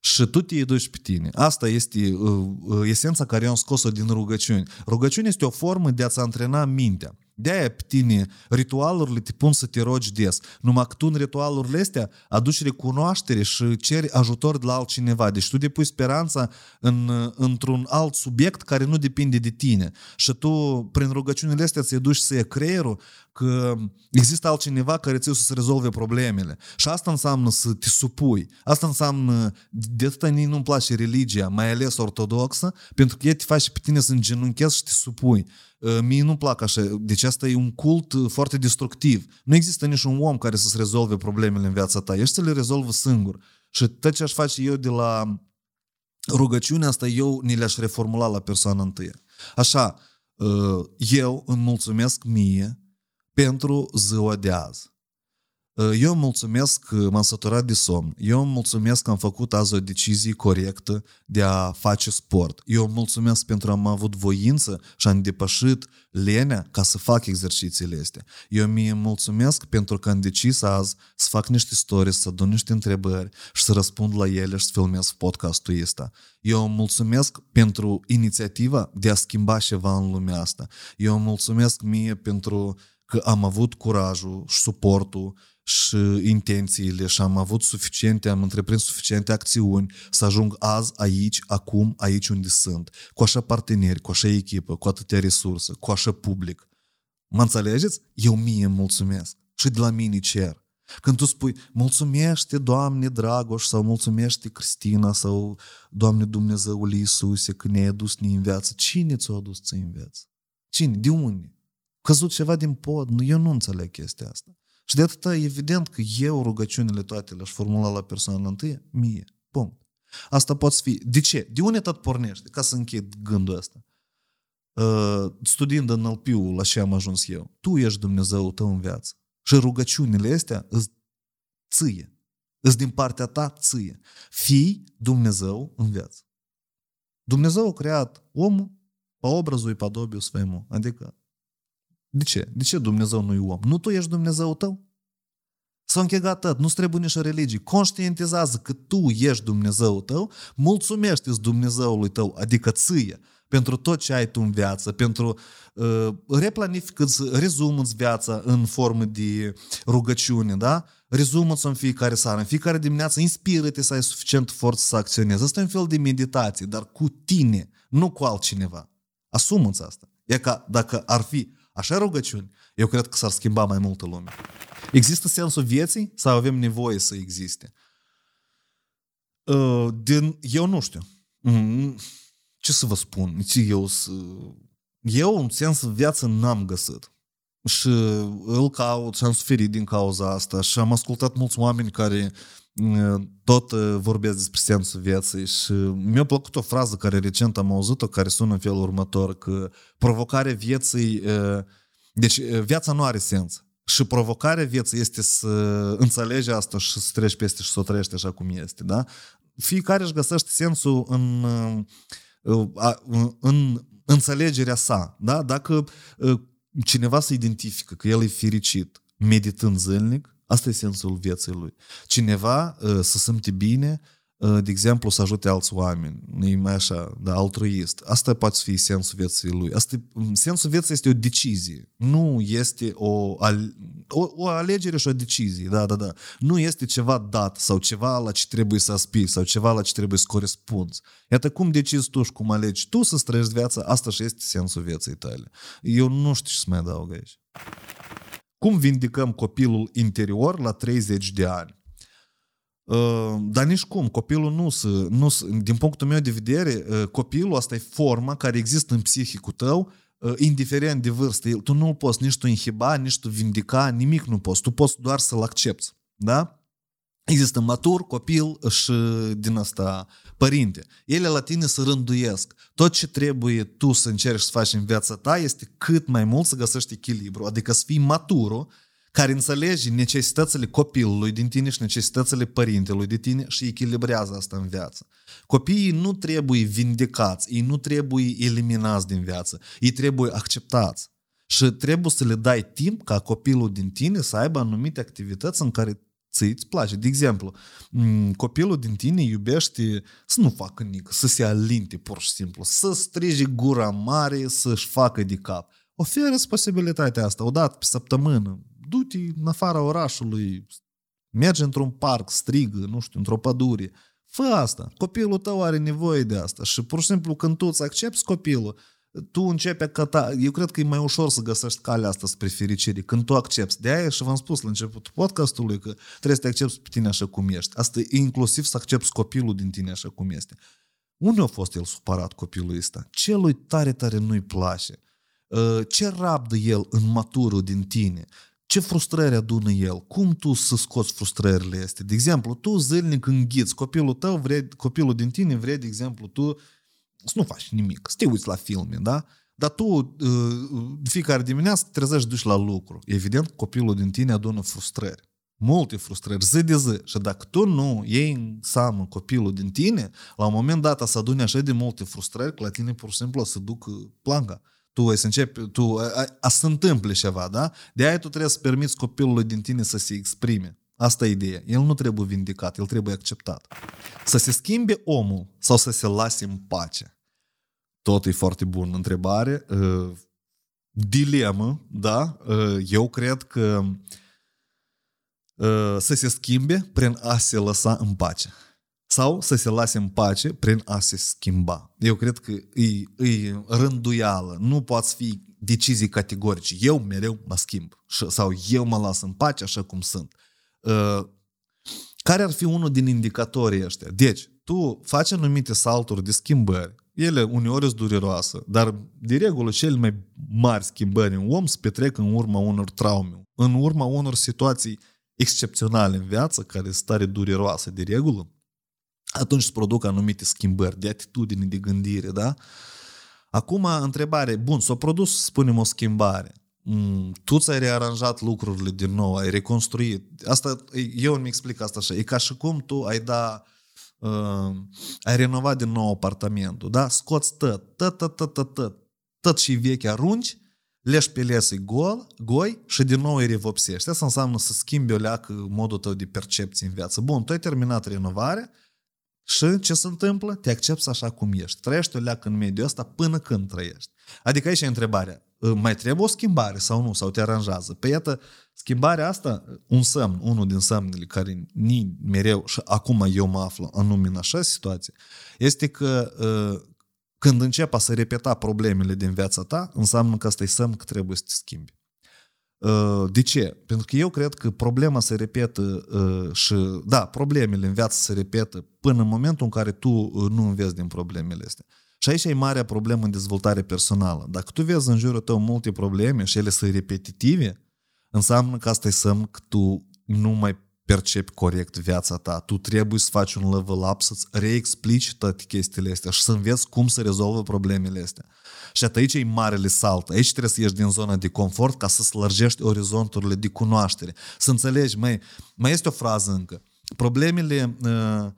Și tu te duci pe tine. Asta este uh, uh, esența care eu am scos-o din rugăciuni. Rugăciunea este o formă de a-ți antrena mintea De-aia pe tine ritualurile te pun să te rogi des. Numai că tu în ritualurile astea aduci recunoaștere și ceri ajutor de la altcineva. Deci tu depui speranța în, într-un alt subiect care nu depinde de tine. Și tu, prin rugăciunile astea, ți duci să creierul că există altcineva care ți să se rezolve problemele. Și asta înseamnă să te supui. Asta înseamnă, de atâta nu-mi place religia, mai ales ortodoxă, pentru că ea te face pe tine să îngenunchezi și te supui. Ă, mie nu-mi plac așa. Deci asta e un cult ă, foarte destructiv. Nu există niciun om care să-ți rezolve problemele în viața ta. Ești să le rezolvă singur. Și tot ce aș face eu de la rugăciunea asta, eu ni le-aș reformula la persoana întâi. Așa, ă, eu îmi mulțumesc mie pentru ziua de azi. Eu mulțumesc că m-am săturat de somn. Eu mulțumesc că am făcut azi o decizie corectă de a face sport. Eu mulțumesc pentru că am avut voință și am depășit lenea ca să fac exercițiile astea. Eu mi mulțumesc pentru că am decis azi să fac niște stories, să adun niște întrebări și să răspund la ele și să filmez podcastul ăsta. Eu mulțumesc pentru inițiativa de a schimba ceva în lumea asta. Eu mulțumesc mie pentru că am avut curajul și suportul și intențiile și am avut suficiente, am întreprins suficiente acțiuni să ajung azi, aici, acum, aici unde sunt, cu așa parteneri, cu așa echipă, cu atâtea resurse, cu așa public. Mă înțelegeți? Eu mie îmi mulțumesc și de la mine cer. Când tu spui, mulțumește, Doamne Dragoș, sau mulțumește Cristina, sau Doamne Dumnezeul Iisuse, că ne-ai adus în viață, cine ți-a adus ți în viață? Cine? De unde? Căzut ceva din pod? Nu, eu nu înțeleg chestia asta. Și de atâta evident că eu rugăciunile toate le-aș formula la persoana întâi, mie. Punct. Asta poate fi. De ce? De unde tot pornește? Ca să închid gândul ăsta. Uh, studiind în lp la ce am ajuns eu, tu ești Dumnezeu tău în viață. Și rugăciunile astea îți ție. Îți din partea ta ție. Fii Dumnezeu în viață. Dumnezeu a creat omul pe obrazul și podobiul sfăimu. Adică de ce? De ce Dumnezeu nu-i om? Nu tu ești Dumnezeu tău? S-a închegat tot, nu-ți trebuie nici religie. Conștientizează că tu ești Dumnezeu tău, mulțumește-ți Dumnezeului tău, adică ție, pentru tot ce ai tu în viață, pentru uh, replanifică-ți, rezumă-ți viața în formă de rugăciune, da? Rezumă-ți în fiecare seară, în fiecare dimineață, inspiră-te să ai suficient forță să acționezi. Asta e un fel de meditație, dar cu tine, nu cu altcineva. Asumă-ți asta. E ca dacă ar fi așa rugăciuni, eu cred că s-ar schimba mai multă lume. Există sensul vieții sau avem nevoie să existe? Uh, din, eu nu știu. Mm, ce să vă spun? Eu, eu un sens în viață n-am găsit. Și îl caut și am suferit din cauza asta și am ascultat mulți oameni care uh, tot uh, vorbesc despre sensul vieții și mi-a plăcut o frază care recent am auzit-o care sună în felul următor că provocarea vieții deci viața nu are sens. Și provocarea vieții este să înțelegi asta și să treci peste și să o trăiești așa cum este, da? Fiecare își găsește sensul în, în înțelegerea sa, da? Dacă cineva se identifică că el e fericit meditând zilnic, asta e sensul vieții lui. Cineva să simte bine Ă, de exemplu, să ajute alți oameni, e mai așa, da, altruist. Asta poate fi sensul vieții lui. Asta, sensul vieții este o decizie, nu este o, o, o alegere și o decizie, da, da, da. Nu este ceva dat sau ceva la ce trebuie să aspiri sau ceva la ce trebuie să corespunzi. Iată cum decizi tu și cum alegi tu să trăiești viața, asta și este sensul vieții tale. Eu nu știu ce să mai adaug aici. Cum vindicăm copilul interior la 30 de ani? Uh, dar nici cum, copilul nu se, nu se, din punctul meu de vedere, uh, copilul asta e forma care există în psihicul tău, uh, indiferent de vârstă. Tu nu-l poți nici tu inhiba, nici tu vindica, nimic nu poți. Tu poți doar să-l accepti. Da? Există matur, copil și din asta părinte. Ele la tine se rânduiesc. Tot ce trebuie tu să încerci să faci în viața ta este cât mai mult să găsești echilibru, adică să fii maturul care înțelege necesitățile copilului din tine și necesitățile părintelui de tine și echilibrează asta în viață. Copiii nu trebuie vindicați, ei nu trebuie eliminați din viață, ei trebuie acceptați. Și trebuie să le dai timp ca copilul din tine să aibă anumite activități în care ți îți place. De exemplu, copilul din tine iubește să nu facă nică, să se alinte pur și simplu, să strige gura mare, să-și facă de cap Oferă-ți posibilitatea asta, o dată pe săptămână. Du-te în afara orașului, mergi într-un parc, strigă, nu știu, într-o pădure. Fă asta. Copilul tău are nevoie de asta. Și pur și simplu când tu îți accepti copilul, tu începi a căta. Eu cred că e mai ușor să găsești calea asta spre fericire când tu accepti. De aia și v-am spus la începutul podcastului că trebuie să te accepti pe tine așa cum ești. Asta e inclusiv să accepti copilul din tine așa cum este. Unde a fost el supărat copilul ăsta? Ce lui tare, tare nu-i place? Uh, ce rabdă el în maturul din tine? Ce frustrări adună el? Cum tu să scoți frustrările astea? De exemplu, tu zilnic înghiți, copilul tău, vre, copilul din tine vrea, de exemplu, tu să nu faci nimic, să te uiți la filme, da? Dar tu uh, de fiecare dimineață te trezești duci la lucru. Evident, copilul din tine adună frustrări. Multe frustrări, zi de zi. Și dacă tu nu iei în seamă copilul din tine, la un moment dat să aduni așa de multe frustrări, că la tine pur și simplu să duc planca. Tu ai să începi, tu, a, a, să întâmple ceva, da? De aia tu trebuie să permiți copilului din tine să se exprime. Asta e ideea. El nu trebuie vindicat, el trebuie acceptat. Să se schimbe omul sau să se lase în pace? Tot e foarte bun întrebare. Uh, dilemă, da? Uh, eu cred că uh, să se schimbe prin a se lăsa în pace. Sau să se lase în pace prin a se schimba. Eu cred că e, e rânduială. Nu poți fi decizii categorice. Eu mereu mă schimb. Sau eu mă las în pace așa cum sunt. Uh, care ar fi unul din indicatorii ăștia? Deci, tu faci anumite salturi de schimbări, ele uneori sunt dureroase, dar de regulă cele mai mari schimbări în om se petrec în urma unor traume, în urma unor situații excepționale în viață, care sunt tare dureroase de regulă, atunci se produc anumite schimbări de atitudine, de gândire, da? Acum, întrebare, bun, s-a produs, spunem, o schimbare. Mm, tu ți-ai rearanjat lucrurile din nou, ai reconstruit. Asta, eu îmi explic asta așa. E ca și cum tu ai da uh, ai renovat din nou apartamentul, da? Scoți tot, tot, tot, tot, tot, tot, tot și vechi arunci, leși pe lesă gol, goi și din nou îi revopsești. Asta înseamnă să schimbi o leacă modul tău de percepție în viață. Bun, tu ai terminat renovarea și ce se întâmplă? Te accepti așa cum ești. Trăiești o leacă în mediul ăsta până când trăiești. Adică aici e întrebarea. Ă, mai trebuie o schimbare sau nu? Sau te aranjează? Păi iată, schimbarea asta, un semn, unul din semnele care ni mereu, și acum eu mă aflu anume în așa situație, este că ă, când începe să repeta problemele din viața ta, înseamnă că asta e semn că trebuie să te schimbi. Ă, de ce? Pentru că eu cred că problema se repetă și, da, problemele în viață se repetă până în momentul în care tu nu înveți din problemele astea. Și aici e marea problemă în dezvoltare personală. Dacă tu vezi în jurul tău multe probleme și ele sunt repetitive, înseamnă că asta e semn că tu nu mai percepi corect viața ta. Tu trebuie să faci un level up, să-ți reexplici toate chestiile astea și să înveți cum să rezolvă problemele astea. Și atât aici e marele salt. Aici trebuie să ieși din zona de confort ca să slărgești orizonturile de cunoaștere. Să înțelegi, mai, mai este o frază încă. Problemele uh, Uh,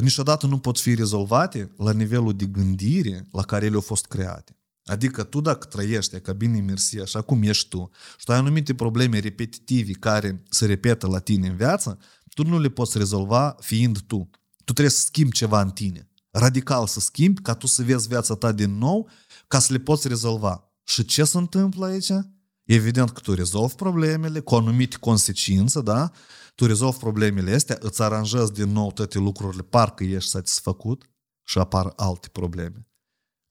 niciodată nu pot fi rezolvate la nivelul de gândire la care ele au fost create. Adică tu dacă trăiești ca bine mersi, așa cum ești tu, și tu ai anumite probleme repetitive care se repetă la tine în viață, tu nu le poți rezolva fiind tu. Tu trebuie să schimbi ceva în tine. Radical să schimbi ca tu să vezi viața ta din nou ca să le poți rezolva. Și ce se întâmplă aici? Evident că tu rezolvi problemele cu anumite consecințe, da? Tu rezolvi problemele astea, îți aranjezi din nou toate lucrurile, parcă ești satisfăcut și apar alte probleme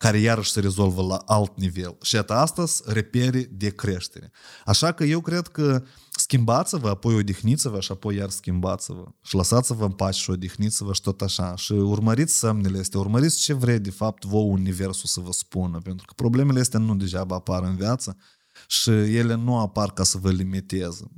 care iarăși se rezolvă la alt nivel. Și iată, astăzi repere de creștere. Așa că eu cred că schimbați-vă, apoi odihniți-vă și apoi iar schimbați-vă. Și lăsați-vă în pace și odihniți-vă și tot așa. Și urmăriți semnele astea, urmăriți ce vrei de fapt vouă universul să vă spună. Pentru că problemele astea nu degeaba apar în viață, și ele nu apar ca să vă limiteze.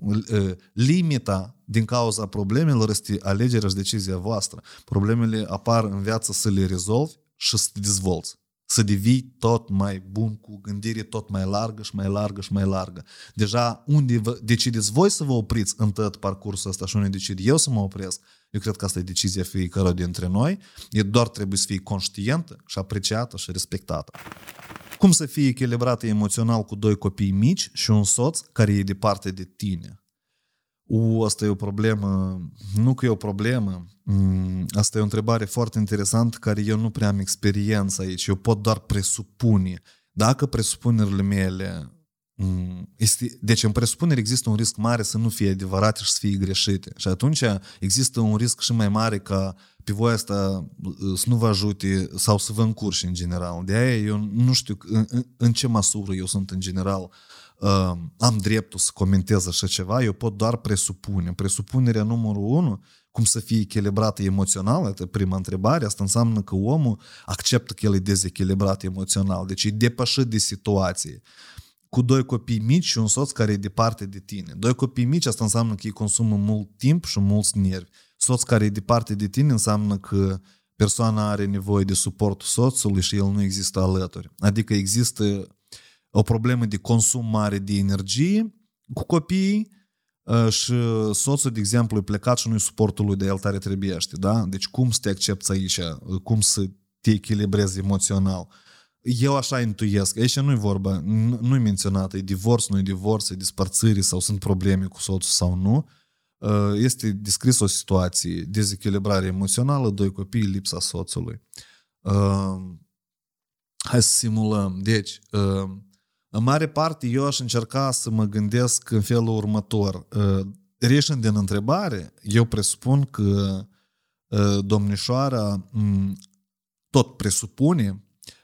Limita din cauza problemelor este alegerea și decizia voastră. Problemele apar în viață să le rezolvi și să te dezvolți. Să devii tot mai bun cu gândire tot mai largă și mai largă și mai largă. Deja unde vă decideți voi să vă opriți în tot parcursul ăsta și unde decid eu să mă opresc, eu cred că asta e decizia fiecare dintre noi. E doar trebuie să fii conștientă și apreciată și respectată. Cum să fii echilibrată emoțional cu doi copii mici și un soț care e departe de tine? U, asta e o problemă, nu că e o problemă, mm, asta e o întrebare foarte interesantă care eu nu prea am experiență aici, eu pot doar presupune. Dacă presupunerile mele Mm, este, deci în presupunere există un risc mare să nu fie adevărate și să fie greșite. Și atunci există un risc și mai mare ca pe voi asta uh, să nu vă ajute sau să vă încurși în general. De aia eu nu știu în, în ce măsură eu sunt în general uh, am dreptul să comentez așa ceva, eu pot doar presupune. Presupunerea numărul unu, cum să fie echilibrată emoțional, asta prima întrebare, asta înseamnă că omul acceptă că el e dezechilibrat emoțional, deci e depășit de situație cu doi copii mici și un soț care e departe de tine. Doi copii mici, asta înseamnă că ei consumă mult timp și mulți nervi. Soț care e departe de tine înseamnă că persoana are nevoie de suportul soțului și el nu există alături. Adică există o problemă de consum mare de energie cu copiii ă, și soțul, de exemplu, e plecat și nu-i suportul lui de el tare trebuiește. Da? Deci cum să te accepti aici? Cum să te echilibrezi emoțional? Eu așa intuiesc. Aici nu-i vorba, nu-i menționat, e divorț, nu-i divorț, e dispărțire sau sunt probleme cu soțul sau nu. Uh, este descris o situație, dezechilibrare emoțională, doi copii, lipsa soțului. Uh, hai să simulăm. Deci, uh, în mare parte, eu aș încerca să mă gândesc în felul următor. Reșind din întrebare, eu presupun că domnișoara tot presupune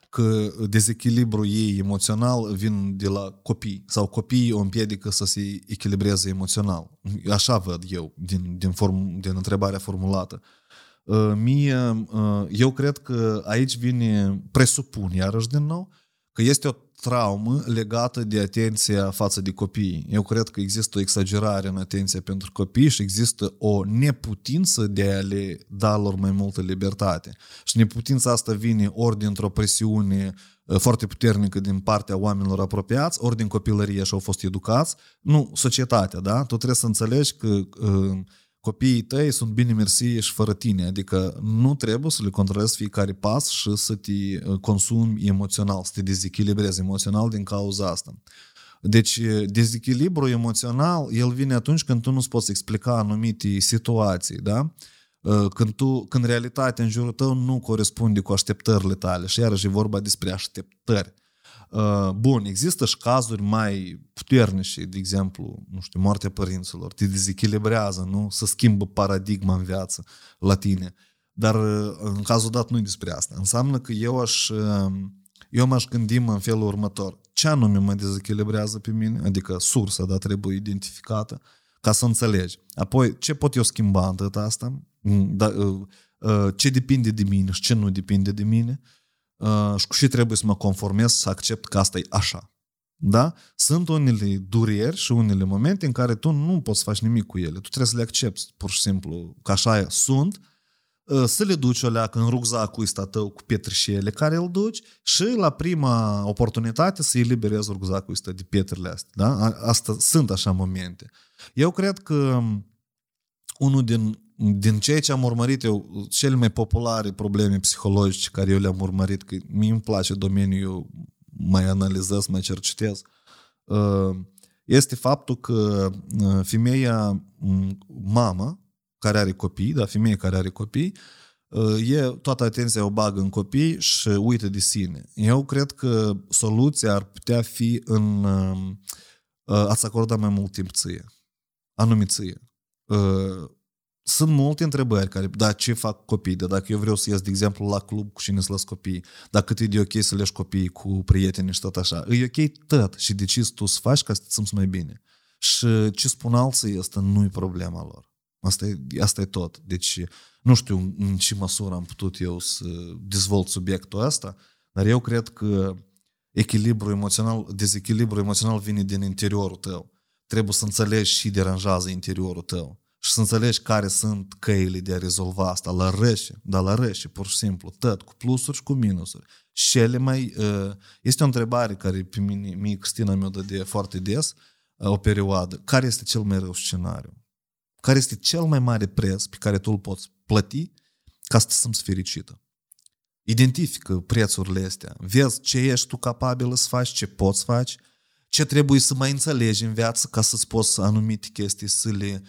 că dezechilibru ei emoțional vin de la copii sau copiii o împiedică să se echilibreze emoțional. Așa văd eu din, din, form, din întrebarea formulată. Uh, mie, uh, eu cred că aici vine, presupun iarăși din nou, că este o traumă legată de atenția față de copii. Eu cred că există o exagerare în atenția pentru copii și există o neputință de a le da lor mai multă libertate. Și neputința asta vine ori dintr-o presiune uh, foarte puternică din partea oamenilor apropiați, ori din copilărie și au fost educați. Nu, societatea, da? Tu trebuie să înțelegi că uh, copiii tăi sunt bine mersi și fără tine, adică nu trebuie să le controlezi fiecare pas și să te uh, consumi emoțional, să te dezechilibrezi emoțional din cauza asta. Deci, uh, dezechilibru emoțional, el vine atunci când tu nu-ți poți explica anumite situații, da? Uh, când, tu, când realitatea în jurul tău nu corespunde cu așteptările tale și iarăși e vorba despre așteptări. Uh, bun, există și cazuri mai puternice, de exemplu, nu știu, moartea părinților, te dezechilibrează, nu? Să schimbă paradigma în viață la tine. Dar uh, în cazul dat nu e despre asta. Înseamnă că eu aș, uh, eu m-aș gândi în felul următor. Ce anume mă dezechilibrează pe mine? Adică sursa, da, trebuie identificată ca să înțelegi. Apoi, ce pot eu schimba în asta? Mm, da, ce depinde de mine și ce nu depinde de mine? Uh, și cu ce trebuie să mă conformez să accept că asta e așa. Da? Sunt unele dureri și unele momente în care tu nu poți să faci nimic cu ele. Tu trebuie să le accepti pur și simplu că așa sunt, uh, să le duci o leacă în rugzacul ăsta tău cu pietrișele care îl duci și la prima oportunitate să eliberezi rugzacul ăsta de pietrele astea. Da? Asta sunt așa momente. Eu cred că unul din din ceea ce am urmărit eu, cele mai populare probleme psihologice care eu le-am urmărit, că mie îmi place domeniul, mai analizez, mai cercetez, uh, este faptul că uh, femeia mamă, care are copii, da, femeia care are copii, uh, e toată atenția o bagă în copii și uită de sine. Eu cred că soluția ar putea fi în a-ți acorda mai mult timp ție, anume ție sunt multe întrebări care, da, ce fac copii, de dacă eu vreau să ies, de exemplu, la club cu cine să las copii, dacă cât e de ok să leși copiii cu prieteni și tot așa. E ok tot și decizi tu să faci ca să te simți mai bine. Și ce spun alții, asta nu e problema lor. Asta e, asta e tot. Deci, nu știu în ce măsură am putut eu să dezvolt subiectul ăsta, dar eu cred că echilibru emoțional, dezechilibru emoțional vine din interiorul tău. Trebuie să înțelegi și deranjează interiorul tău și să înțelegi care sunt căile de a rezolva asta la rășe, dar la rășe, pur și simplu, tot, cu plusuri și cu minusuri. Cele mai... Uh, este o întrebare care pe mine, mie Cristina mi-o dă de foarte des, uh, o perioadă. Care este cel mai rău scenariu? Care este cel mai mare preț pe care tu îl poți plăti ca să te simți fericită? Identifică prețurile astea. Vezi ce ești tu capabil să faci, ce poți faci, ce trebuie să mai înțelegi în viață ca să-ți poți anumite chestii să le uh,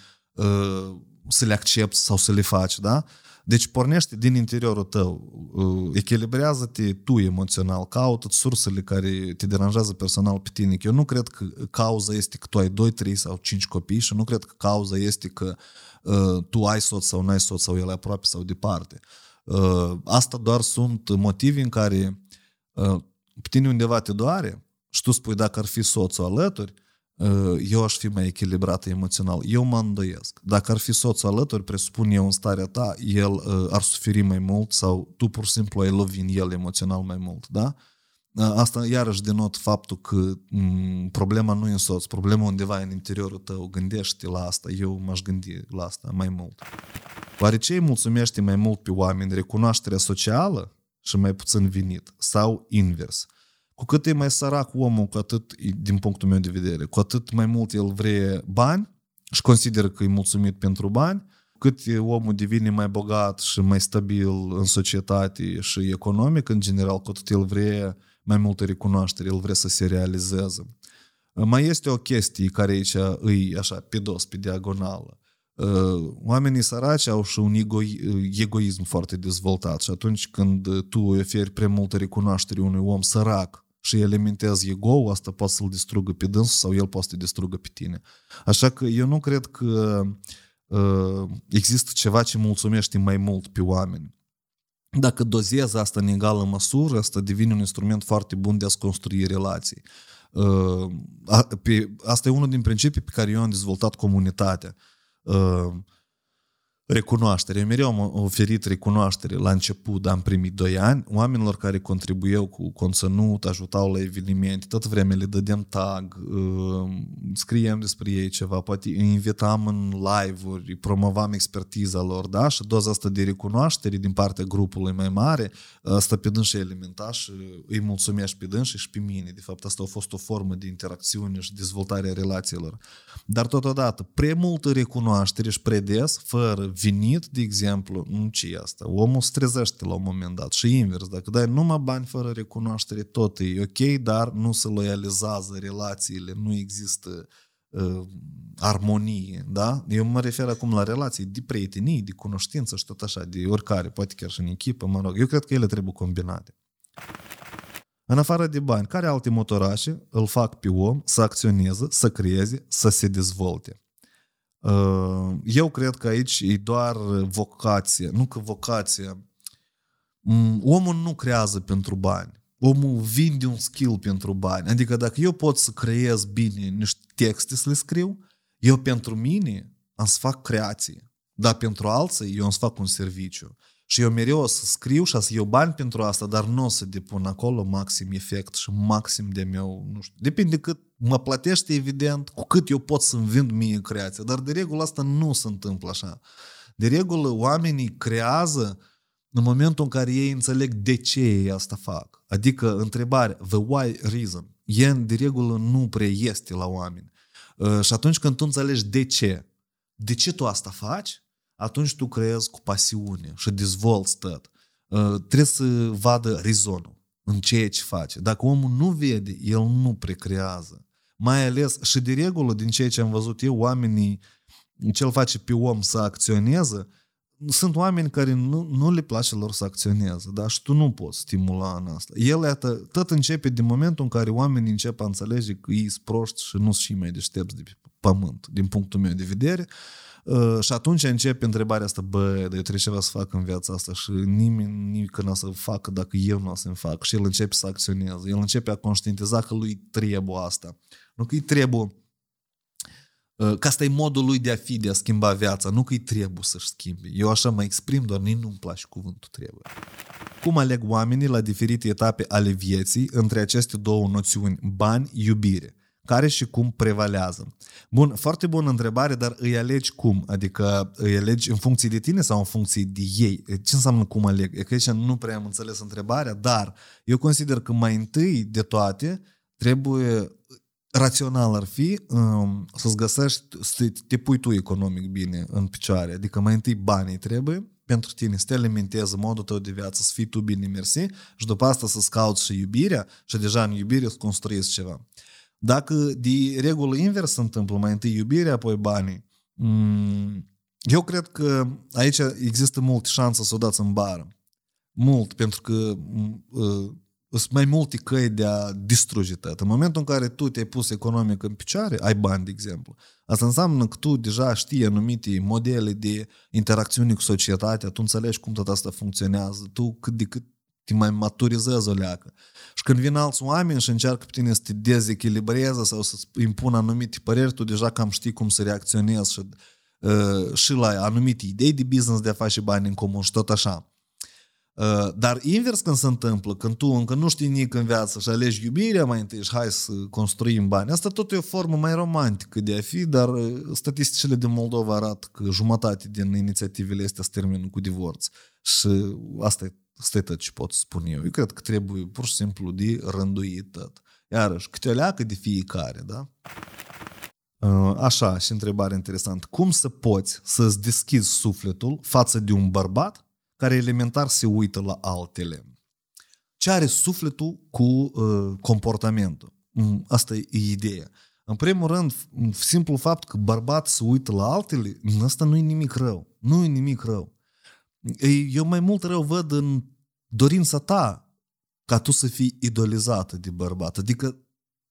să le accepti sau să le faci, da? Deci pornește din interiorul tău, uh, echilibrează-te tu emoțional, caută sursele care te deranjează personal pe tine. Eu nu cred că cauza este că tu ai 2, 3 sau 5 copii și nu cred că cauza este că uh, tu ai soț sau nu ai soț sau el e aproape sau departe. Uh, asta doar sunt motive în care uh, pe tine undeva te doare și tu spui dacă ar fi soțul alături, uh, eu aș fi mai echilibrat emoțional. Eu mă îndoiesc. Dacă ar fi soțul alături, presupun eu în starea ta, el uh, ar suferi mai mult sau tu pur și simplu ai lovi în el emoțional mai mult, da? Uh, asta iarăși denot faptul că m, problema nu e în soț, problema undeva în interiorul tău, gândește la asta, eu m-aș gândi la asta mai mult. Oare ce îi mulțumește mai mult pe oameni, recunoașterea socială și mai puțin venit? Sau invers? Cu cât e mai sărac omul, cu atât, din punctul meu de vedere, cu atât mai mult el vrea bani și consideră că e mulțumit pentru bani, cât omul devine mai bogat și mai stabil în societate și economic, în general, cu atât el vrea mai multă recunoaștere, el vrea să se realizeze. Mai este o chestie care aici îi așa, pe dos, pe diagonală. Oamenii săraci au și un ego, egoism foarte dezvoltat și atunci când tu oferi prea multă recunoaștere unui om sărac și alimentezi ego-ul, asta poate să-l distrugă pe dânsul sau el poate să te distrugă pe tine. Așa că eu nu cred că uh, există ceva ce mulțumește mai mult pe oameni. Dacă dozezi asta în egală măsură, asta devine un instrument foarte bun de a-ți construi relații. Uh, pe, asta e unul din principii pe care eu am dezvoltat comunitatea. Uh, recunoaștere. Eu mereu am oferit recunoaștere la început, am primit 2 ani, oamenilor care contribuiau cu conținut, ajutau la evenimente, tot vremea le dădeam tag, uh, scriem despre ei ceva, poate îi invitam în live-uri, promovam expertiza lor, da? Și doza asta de recunoaștere din partea grupului mai mare, asta pe dânsi elementa și îi mulțumești pe dânsi și pe mine. De fapt, asta a fost o formă de interacțiune și dezvoltare a relațiilor. Dar totodată, prea multă recunoaștere și predes, fără venit, de exemplu, nu ce e asta. Omul strezește la un moment dat și invers. Dacă dai numai bani fără recunoaștere, tot e ok, dar nu se loializează relațiile, nu există uh, armonie, da? Eu mă refer acum la relații de prietenie, de cunoștință și tot așa, de oricare, poate chiar și în echipă, mă rog. Eu cred că ele trebuie combinate. În afară de bani, care alte motorașe îl fac pe om să acționeze, să creeze, să se dezvolte? Uh, eu cred că aici e doar vocație, nu că vocație. Mm, omul nu creează pentru bani. Omul vinde un skill pentru bani. Adică dacă eu pot să creez bine niște texte să le scriu, eu pentru mine am să fac creație. Dar pentru alții eu am să fac un serviciu. Și eu mereu o să scriu și o să iau bani pentru asta, dar nu o să depun acolo maxim efect și maxim de meu, nu știu. Depinde cât mă plătește, evident, cu cât eu pot să-mi vând mie creația. Dar de regulă asta nu se întâmplă așa. De regulă oamenii creează în momentul în care ei înțeleg de ce ei asta fac. Adică întrebarea, the why reason, e de regulă nu prea este la oameni. Uh, și atunci când tu înțelegi de ce, de ce tu asta faci, atunci tu creezi cu pasiune și dezvolți tot. Uh, trebuie să vadă rezonul în ceea ce face. Dacă omul nu vede, el nu precrează. Mai ales și de regulă, din ceea ce am văzut eu, oamenii, ce îl face pe om să acționeze, sunt oameni care nu, nu le place lor să acționeze, dar și tu nu poți stimula în asta. El, iată, tot începe din momentul în care oamenii încep a înțelege că ei sunt proști și nu sunt și mai deștepți de pe pământ, din punctul meu de vedere. Uh, și atunci începe întrebarea asta, bă, dar eu trebuie ceva să fac în viața asta și nimeni nici nu o să facă dacă eu nu o să-mi fac. Și el începe să acționeze, el începe a conștientiza că lui trebuie asta. Nu că îi trebuie uh, că asta e modul lui de a fi, de a schimba viața, nu că îi trebuie să-și schimbe. Eu așa mă exprim, doar nici nu-mi place cuvântul trebuie. Cum aleg oamenii la diferite etape ale vieții între aceste două noțiuni, bani, iubire? care și cum prevalează? Bun, foarte bună întrebare, dar îi alegi cum? Adică îi alegi în funcție de tine sau în funcție de ei? Ce înseamnă cum aleg? E că aici nu prea am înțeles întrebarea, dar eu consider că mai întâi de toate trebuie rațional ar fi um, să-ți găsești, să te pui tu economic bine în picioare. Adică mai întâi banii trebuie pentru tine, să te alimentezi modul tău de viață, să fii tu bine mersi și după asta să-ți cauți și iubirea și deja în iubire să construiesc ceva. Dacă de regulă invers se întâmplă, mai întâi iubirea, apoi banii, mm, eu cred că aici există multe șanse să o dați în bară. Mult, pentru că uh, sunt mai multe căi de a distruge tot. În momentul în care tu te-ai pus economic în picioare, ai bani, de exemplu. Asta înseamnă că tu deja știi anumite modele de interacțiune cu societatea, tu înțelegi cum tot asta funcționează, tu cât de cât te mai maturizezi o leacă. Și când vin alți oameni și încearcă pe tine să te dezechilibreze sau să impună anumite păreri, tu deja cam știi cum să reacționezi și, uh, și la anumite idei de business de a face bani în comun și tot așa. Uh, dar invers când se întâmplă, când tu încă nu știi nici în viață și alegi iubirea mai întâi și hai să construim bani, asta tot e o formă mai romantică de a fi, dar uh, statisticile din Moldova arată că jumătate din inițiativele astea se termină cu divorț. Și asta e, asta e tot ce pot spune eu. Eu cred că trebuie pur și simplu de rânduit tot. Iarăși, câte o leacă de fiecare, da? Uh, așa, și întrebare interesantă. Cum să poți să-ți deschizi sufletul față de un bărbat care elementar se uită la altele. Ce are sufletul cu uh, comportamentul? Mm, asta e ideea. În primul rând, simplu fapt că bărbat se uită la altele, asta nu e nimic rău. Nu e nimic rău. Eu mai mult rău văd în dorința ta ca tu să fii idolizată de bărbat. Adică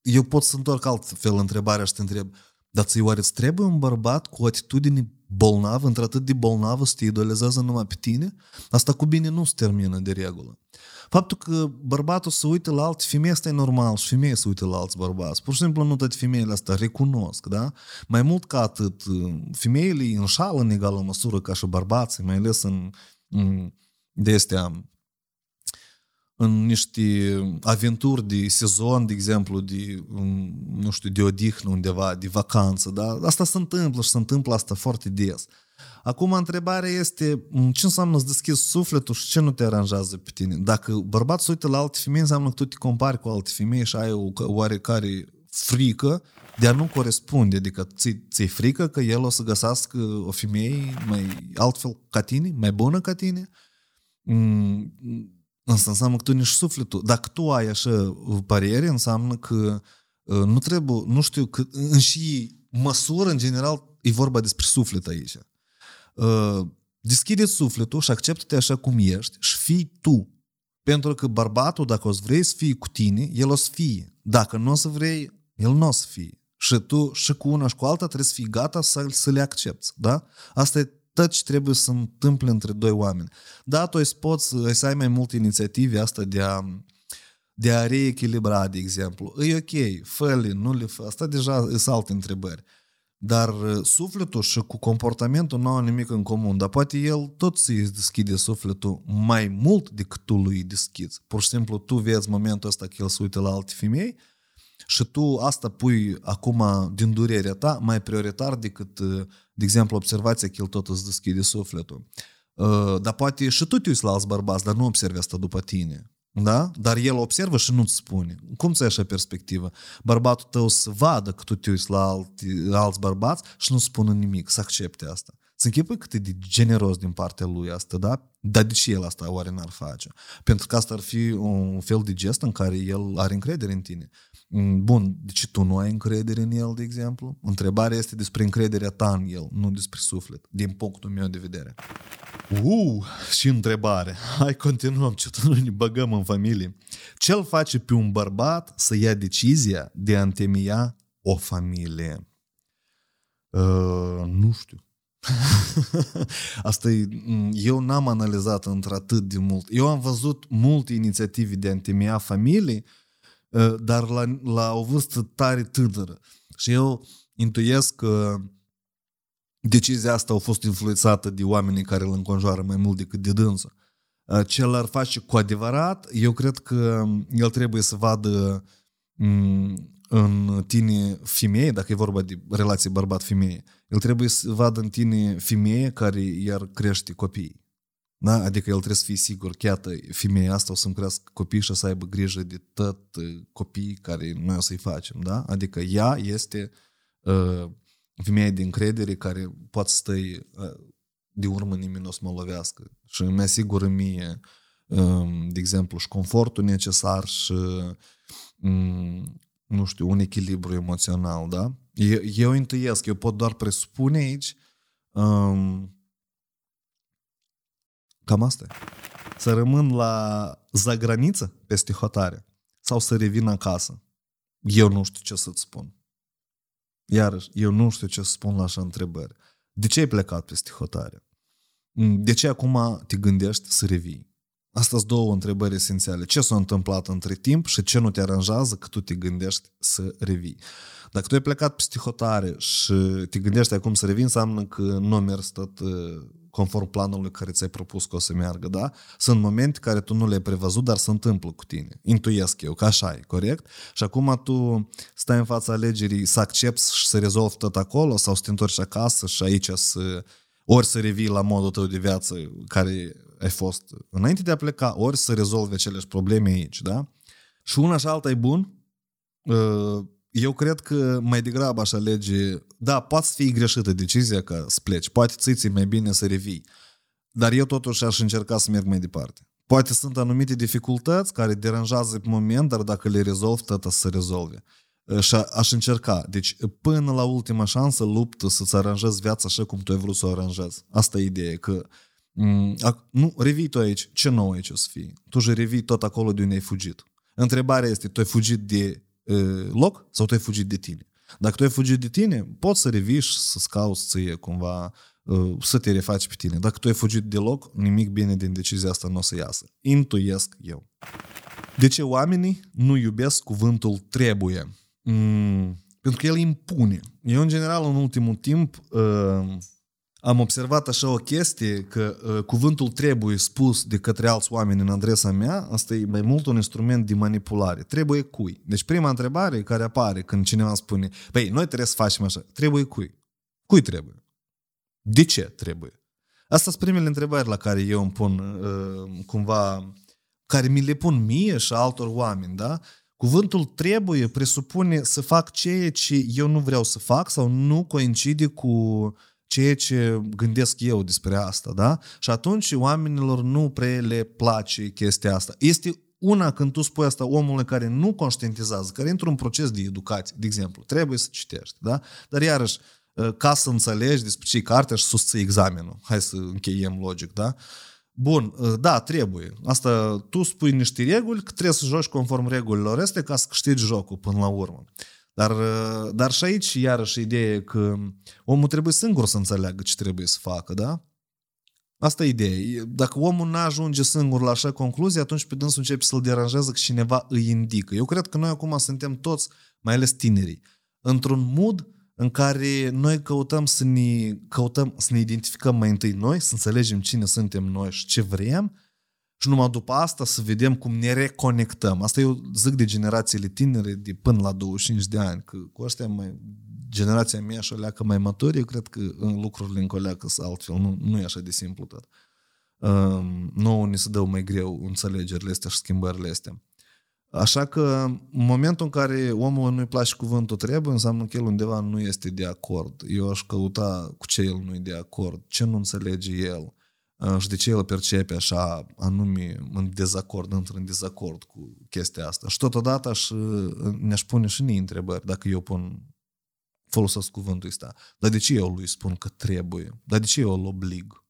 eu pot să întorc altfel întrebarea și te întreb, dar ți oare îți trebuie un bărbat cu o atitudine bolnav, într-atât de bolnavă să te idolizează numai pe tine, asta cu bine nu se termină de regulă. Faptul că bărbatul se uită la alte femei, asta e normal și femeia se uită la alți bărbați. Pur și simplu nu toate femeile astea recunosc, da? Mai mult ca atât, femeile înșală în egală măsură ca și bărbații, mai ales în, în de astea în niște aventuri de sezon, de exemplu, de, nu știu, de odihnă undeva, de vacanță, da? Asta se întâmplă și se întâmplă asta foarte des. Acum, întrebarea este ce înseamnă să deschizi sufletul și ce nu te aranjează pe tine? Dacă bărbatul se uită la alte femei, înseamnă că tu te compari cu alte femei și ai o oarecare frică de a nu corespunde, adică ți, ți frică că el o să găsească o femeie mai altfel ca tine, mai bună ca tine, mm, Asta înseamnă că tu nici sufletul. Dacă tu ai așa pariere, înseamnă că ă, nu trebuie, nu știu, că în și măsură, în general, e vorba despre suflet aici. Ă, deschide sufletul și acceptă-te așa cum ești și fii tu. Pentru că bărbatul, dacă o să vrei să fie cu tine, el o să fie. Dacă nu o să vrei, el nu o să fie. Și tu și cu una și cu alta trebuie să fii gata să, să le accepti. Da? Asta e tot ce trebuie să întâmple între doi oameni. Da, tu îți poți să ai mai multe inițiative asta de a, de a reechilibra, de exemplu. E ok, fă nu le fă, asta deja sunt alte întrebări. Dar uh, sufletul și cu comportamentul nu au nimic în comun, dar poate el tot să îi deschide sufletul mai mult decât tu lui deschizi. Pur și simplu tu vezi momentul ăsta că el se uită la alte femei și tu asta pui acum din durerea ta mai prioritar decât, uh, de exemplu, observația că el tot îți deschide sufletul. Uh, dar poate și tu te uiți la alți bărbați, dar nu observi asta după tine. Da? Dar el observă și nu-ți spune. Cum ți așa perspectivă? Bărbatul tău să vadă că tu te uiți la alți, alți bărbați și nu spună nimic, să accepte asta. Să închipui cât e de generos din partea lui asta, da? Dar de ce el asta oare n-ar face? Pentru că asta ar fi un fel de gest în care el are încredere în tine. Mm, bun, de ce tu nu ai încredere în el, de exemplu? Întrebarea este despre încrederea ta în el, nu despre suflet, din punctul meu de vedere. Uh, și întrebare. Hai, continuăm, ce nu ne băgăm în familie. Ce îl face pe un bărbat să ia decizia de a întemeia o familie? Uh, nu știu. Asta e, mm, eu n-am analizat într-atât de mult. Eu am văzut multe inițiative de a întemeia familii, uh, dar la, la o vârstă tare tânără. Și eu intuiesc că decizia asta a fost influențată de oamenii care îl înconjoară mai mult decât de dânsă. Uh, ce l-ar face cu adevărat, eu cred că el trebuie să vadă mm, în tine femeie, dacă e vorba de relație bărbat-femeie, el trebuie să vadă în tine femeie care iar crește copii. Da? Adică el trebuie să fie sigur că iată, femeia asta o să-mi crească copii și o să aibă grijă de tot uh, copiii care noi o să-i facem. Da? Adică ea este uh, femeia de încredere care poate să uh, de urmă nimeni nu o să mă lovească. Și mi asigură mie, uh, de exemplu, și confortul necesar și um, nu știu, un echilibru emoțional, da? Eu, eu intuiesc, eu pot doar presupune aici Um, cam asta e. Să rămân la zagraniță peste hotare sau să revin acasă. Eu nu știu ce să-ți spun. Iarăși, eu nu știu ce să spun la așa întrebări. De ce ai plecat peste hotare? De ce acum te gândești să revii? Asta sunt două întrebări esențiale. Ce s-a întâmplat între timp și ce nu te aranjează că tu te gândești să revii? Dacă tu ai plecat peste hotare și te gândești acum să revii, înseamnă că nu mers tot uh, conform planului care ți-ai propus că o să meargă, da? Sunt momente care tu nu le-ai prevăzut, dar se întâmplă cu tine. Intuiesc eu că așa e, corect? Și acum tu stai în fața alegerii să accepti și să rezolvi tot acolo sau să te întorci acasă și aici să ori să revii la modul tău de viață care ai fost înainte de a pleca, ori să rezolvi aceleași probleme aici, da? Și una și alta e bun. Uh, eu cred că mai degrabă aș alege, da, poate să fie greșită decizia că să pleci, poate ți mai bine să revii, dar eu totuși aș încerca să merg mai departe. Poate sunt anumite dificultăți care deranjează pe moment, dar dacă le rezolv, tot să rezolve. Uh, și aș încerca. Deci, până la ultima șansă, luptă să-ți aranjezi viața așa cum tu ai vrut să o aranjezi. Asta e ideea, că Mm, nu, revii tu aici. Ce nou aici o să fie? Tu și revii tot acolo de unde ai fugit. Întrebarea este, tu ai fugit de uh, loc sau tu ai fugit de tine? Dacă tu ai fugit de tine, poți să revii și să-ți cauți ție cumva uh, să te refaci pe tine. Dacă tu ai fugit de loc, nimic bine din decizia asta nu o să iasă. Intuiesc eu. De ce oamenii nu iubesc cuvântul trebuie? Mm, pentru că el impune. Eu, în general, în ultimul timp, uh, am observat așa o chestie că uh, cuvântul trebuie spus de către alți oameni în adresa mea, asta e mai mult un instrument de manipulare. Trebuie cui? Deci prima întrebare care apare când cineva spune, păi, noi trebuie să facem așa, trebuie cui? Cui trebuie? De ce trebuie? Asta sunt primele întrebări la care eu îmi pun uh, cumva, care mi le pun mie și altor oameni, da? Cuvântul trebuie presupune să fac ceea ce eu nu vreau să fac sau nu coincide cu ceea ce gândesc eu despre asta, da? Și atunci oamenilor nu prea le place chestia asta. Este una când tu spui asta omului care nu conștientizează, care intră în proces de educație, de exemplu, trebuie să citești, da? Dar iarăși, ă, ca să înțelegi despre ce carte și susții examenul. Hai să încheiem logic, da? Bun, ă, da, trebuie. Asta, tu spui niște reguli, că trebuie să joci conform regulilor astea ca să câștigi jocul până la urmă. Dar, uh, dar și aici, iarăși, ideea că omul trebuie singur să înțeleagă ce trebuie să facă, da? Asta e ideea. Dacă omul nu ajunge singur la așa concluzie, atunci pe dânsul începe să-l deranjează că cineva îi indică. Eu cred că noi acum suntem toți, mai ales tinerii, într-un mood în care noi căutăm să ne, căutăm să ne identificăm mai întâi noi, să înțelegem cine suntem noi și ce vrem, și numai după asta să vedem cum ne reconectăm. Asta eu zic de generațiile tinere de până la 25 de ani, că cu ăștia mai, generația mea și leacă mai maturi, eu cred că în lucrurile încă leacă să altfel, nu, nu e așa de simplu tot. Um, nouă ne se dă mai greu înțelegerile astea și schimbările astea. Așa că în momentul în care omul nu-i place cuvântul trebuie, înseamnă că el undeva nu este de acord. Eu aș căuta cu ce el nu e de acord, ce nu înțelege el și de ce el percepe așa anume în dezacord, într în dezacord cu chestia asta. Și totodată aș, ne-aș pune și ni întrebări dacă eu pun folosesc cuvântul ăsta. Dar de ce eu lui spun că trebuie? Dar de ce eu îl oblig?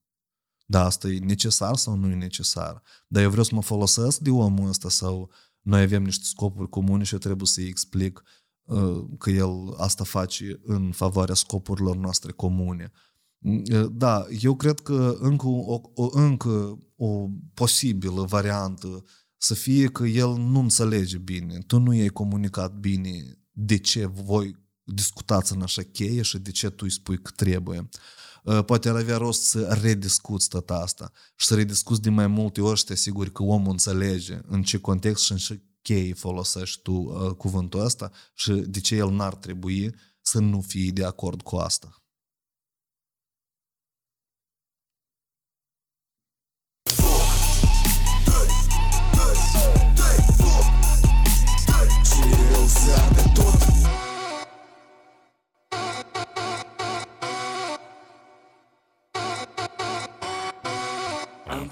Da, asta e necesar sau nu e necesar? Dar eu vreau să mă folosesc de omul ăsta sau noi avem niște scopuri comune și eu trebuie să-i explic uh, că el asta face în favoarea scopurilor noastre comune. Uh, da, eu cred că încă o, o, încă o posibilă variantă să fie că el nu înțelege bine, tu nu i-ai comunicat bine de ce voi discutați în așa cheie și de ce tu îi spui că trebuie. Poate ar avea rost să rediscuți tot asta și să rediscuți de mai multe ori și te asiguri că omul înțelege în ce context și în ce cheie folosești tu uh, cuvântul ăsta și de ce el n-ar trebui să nu fie de acord cu asta.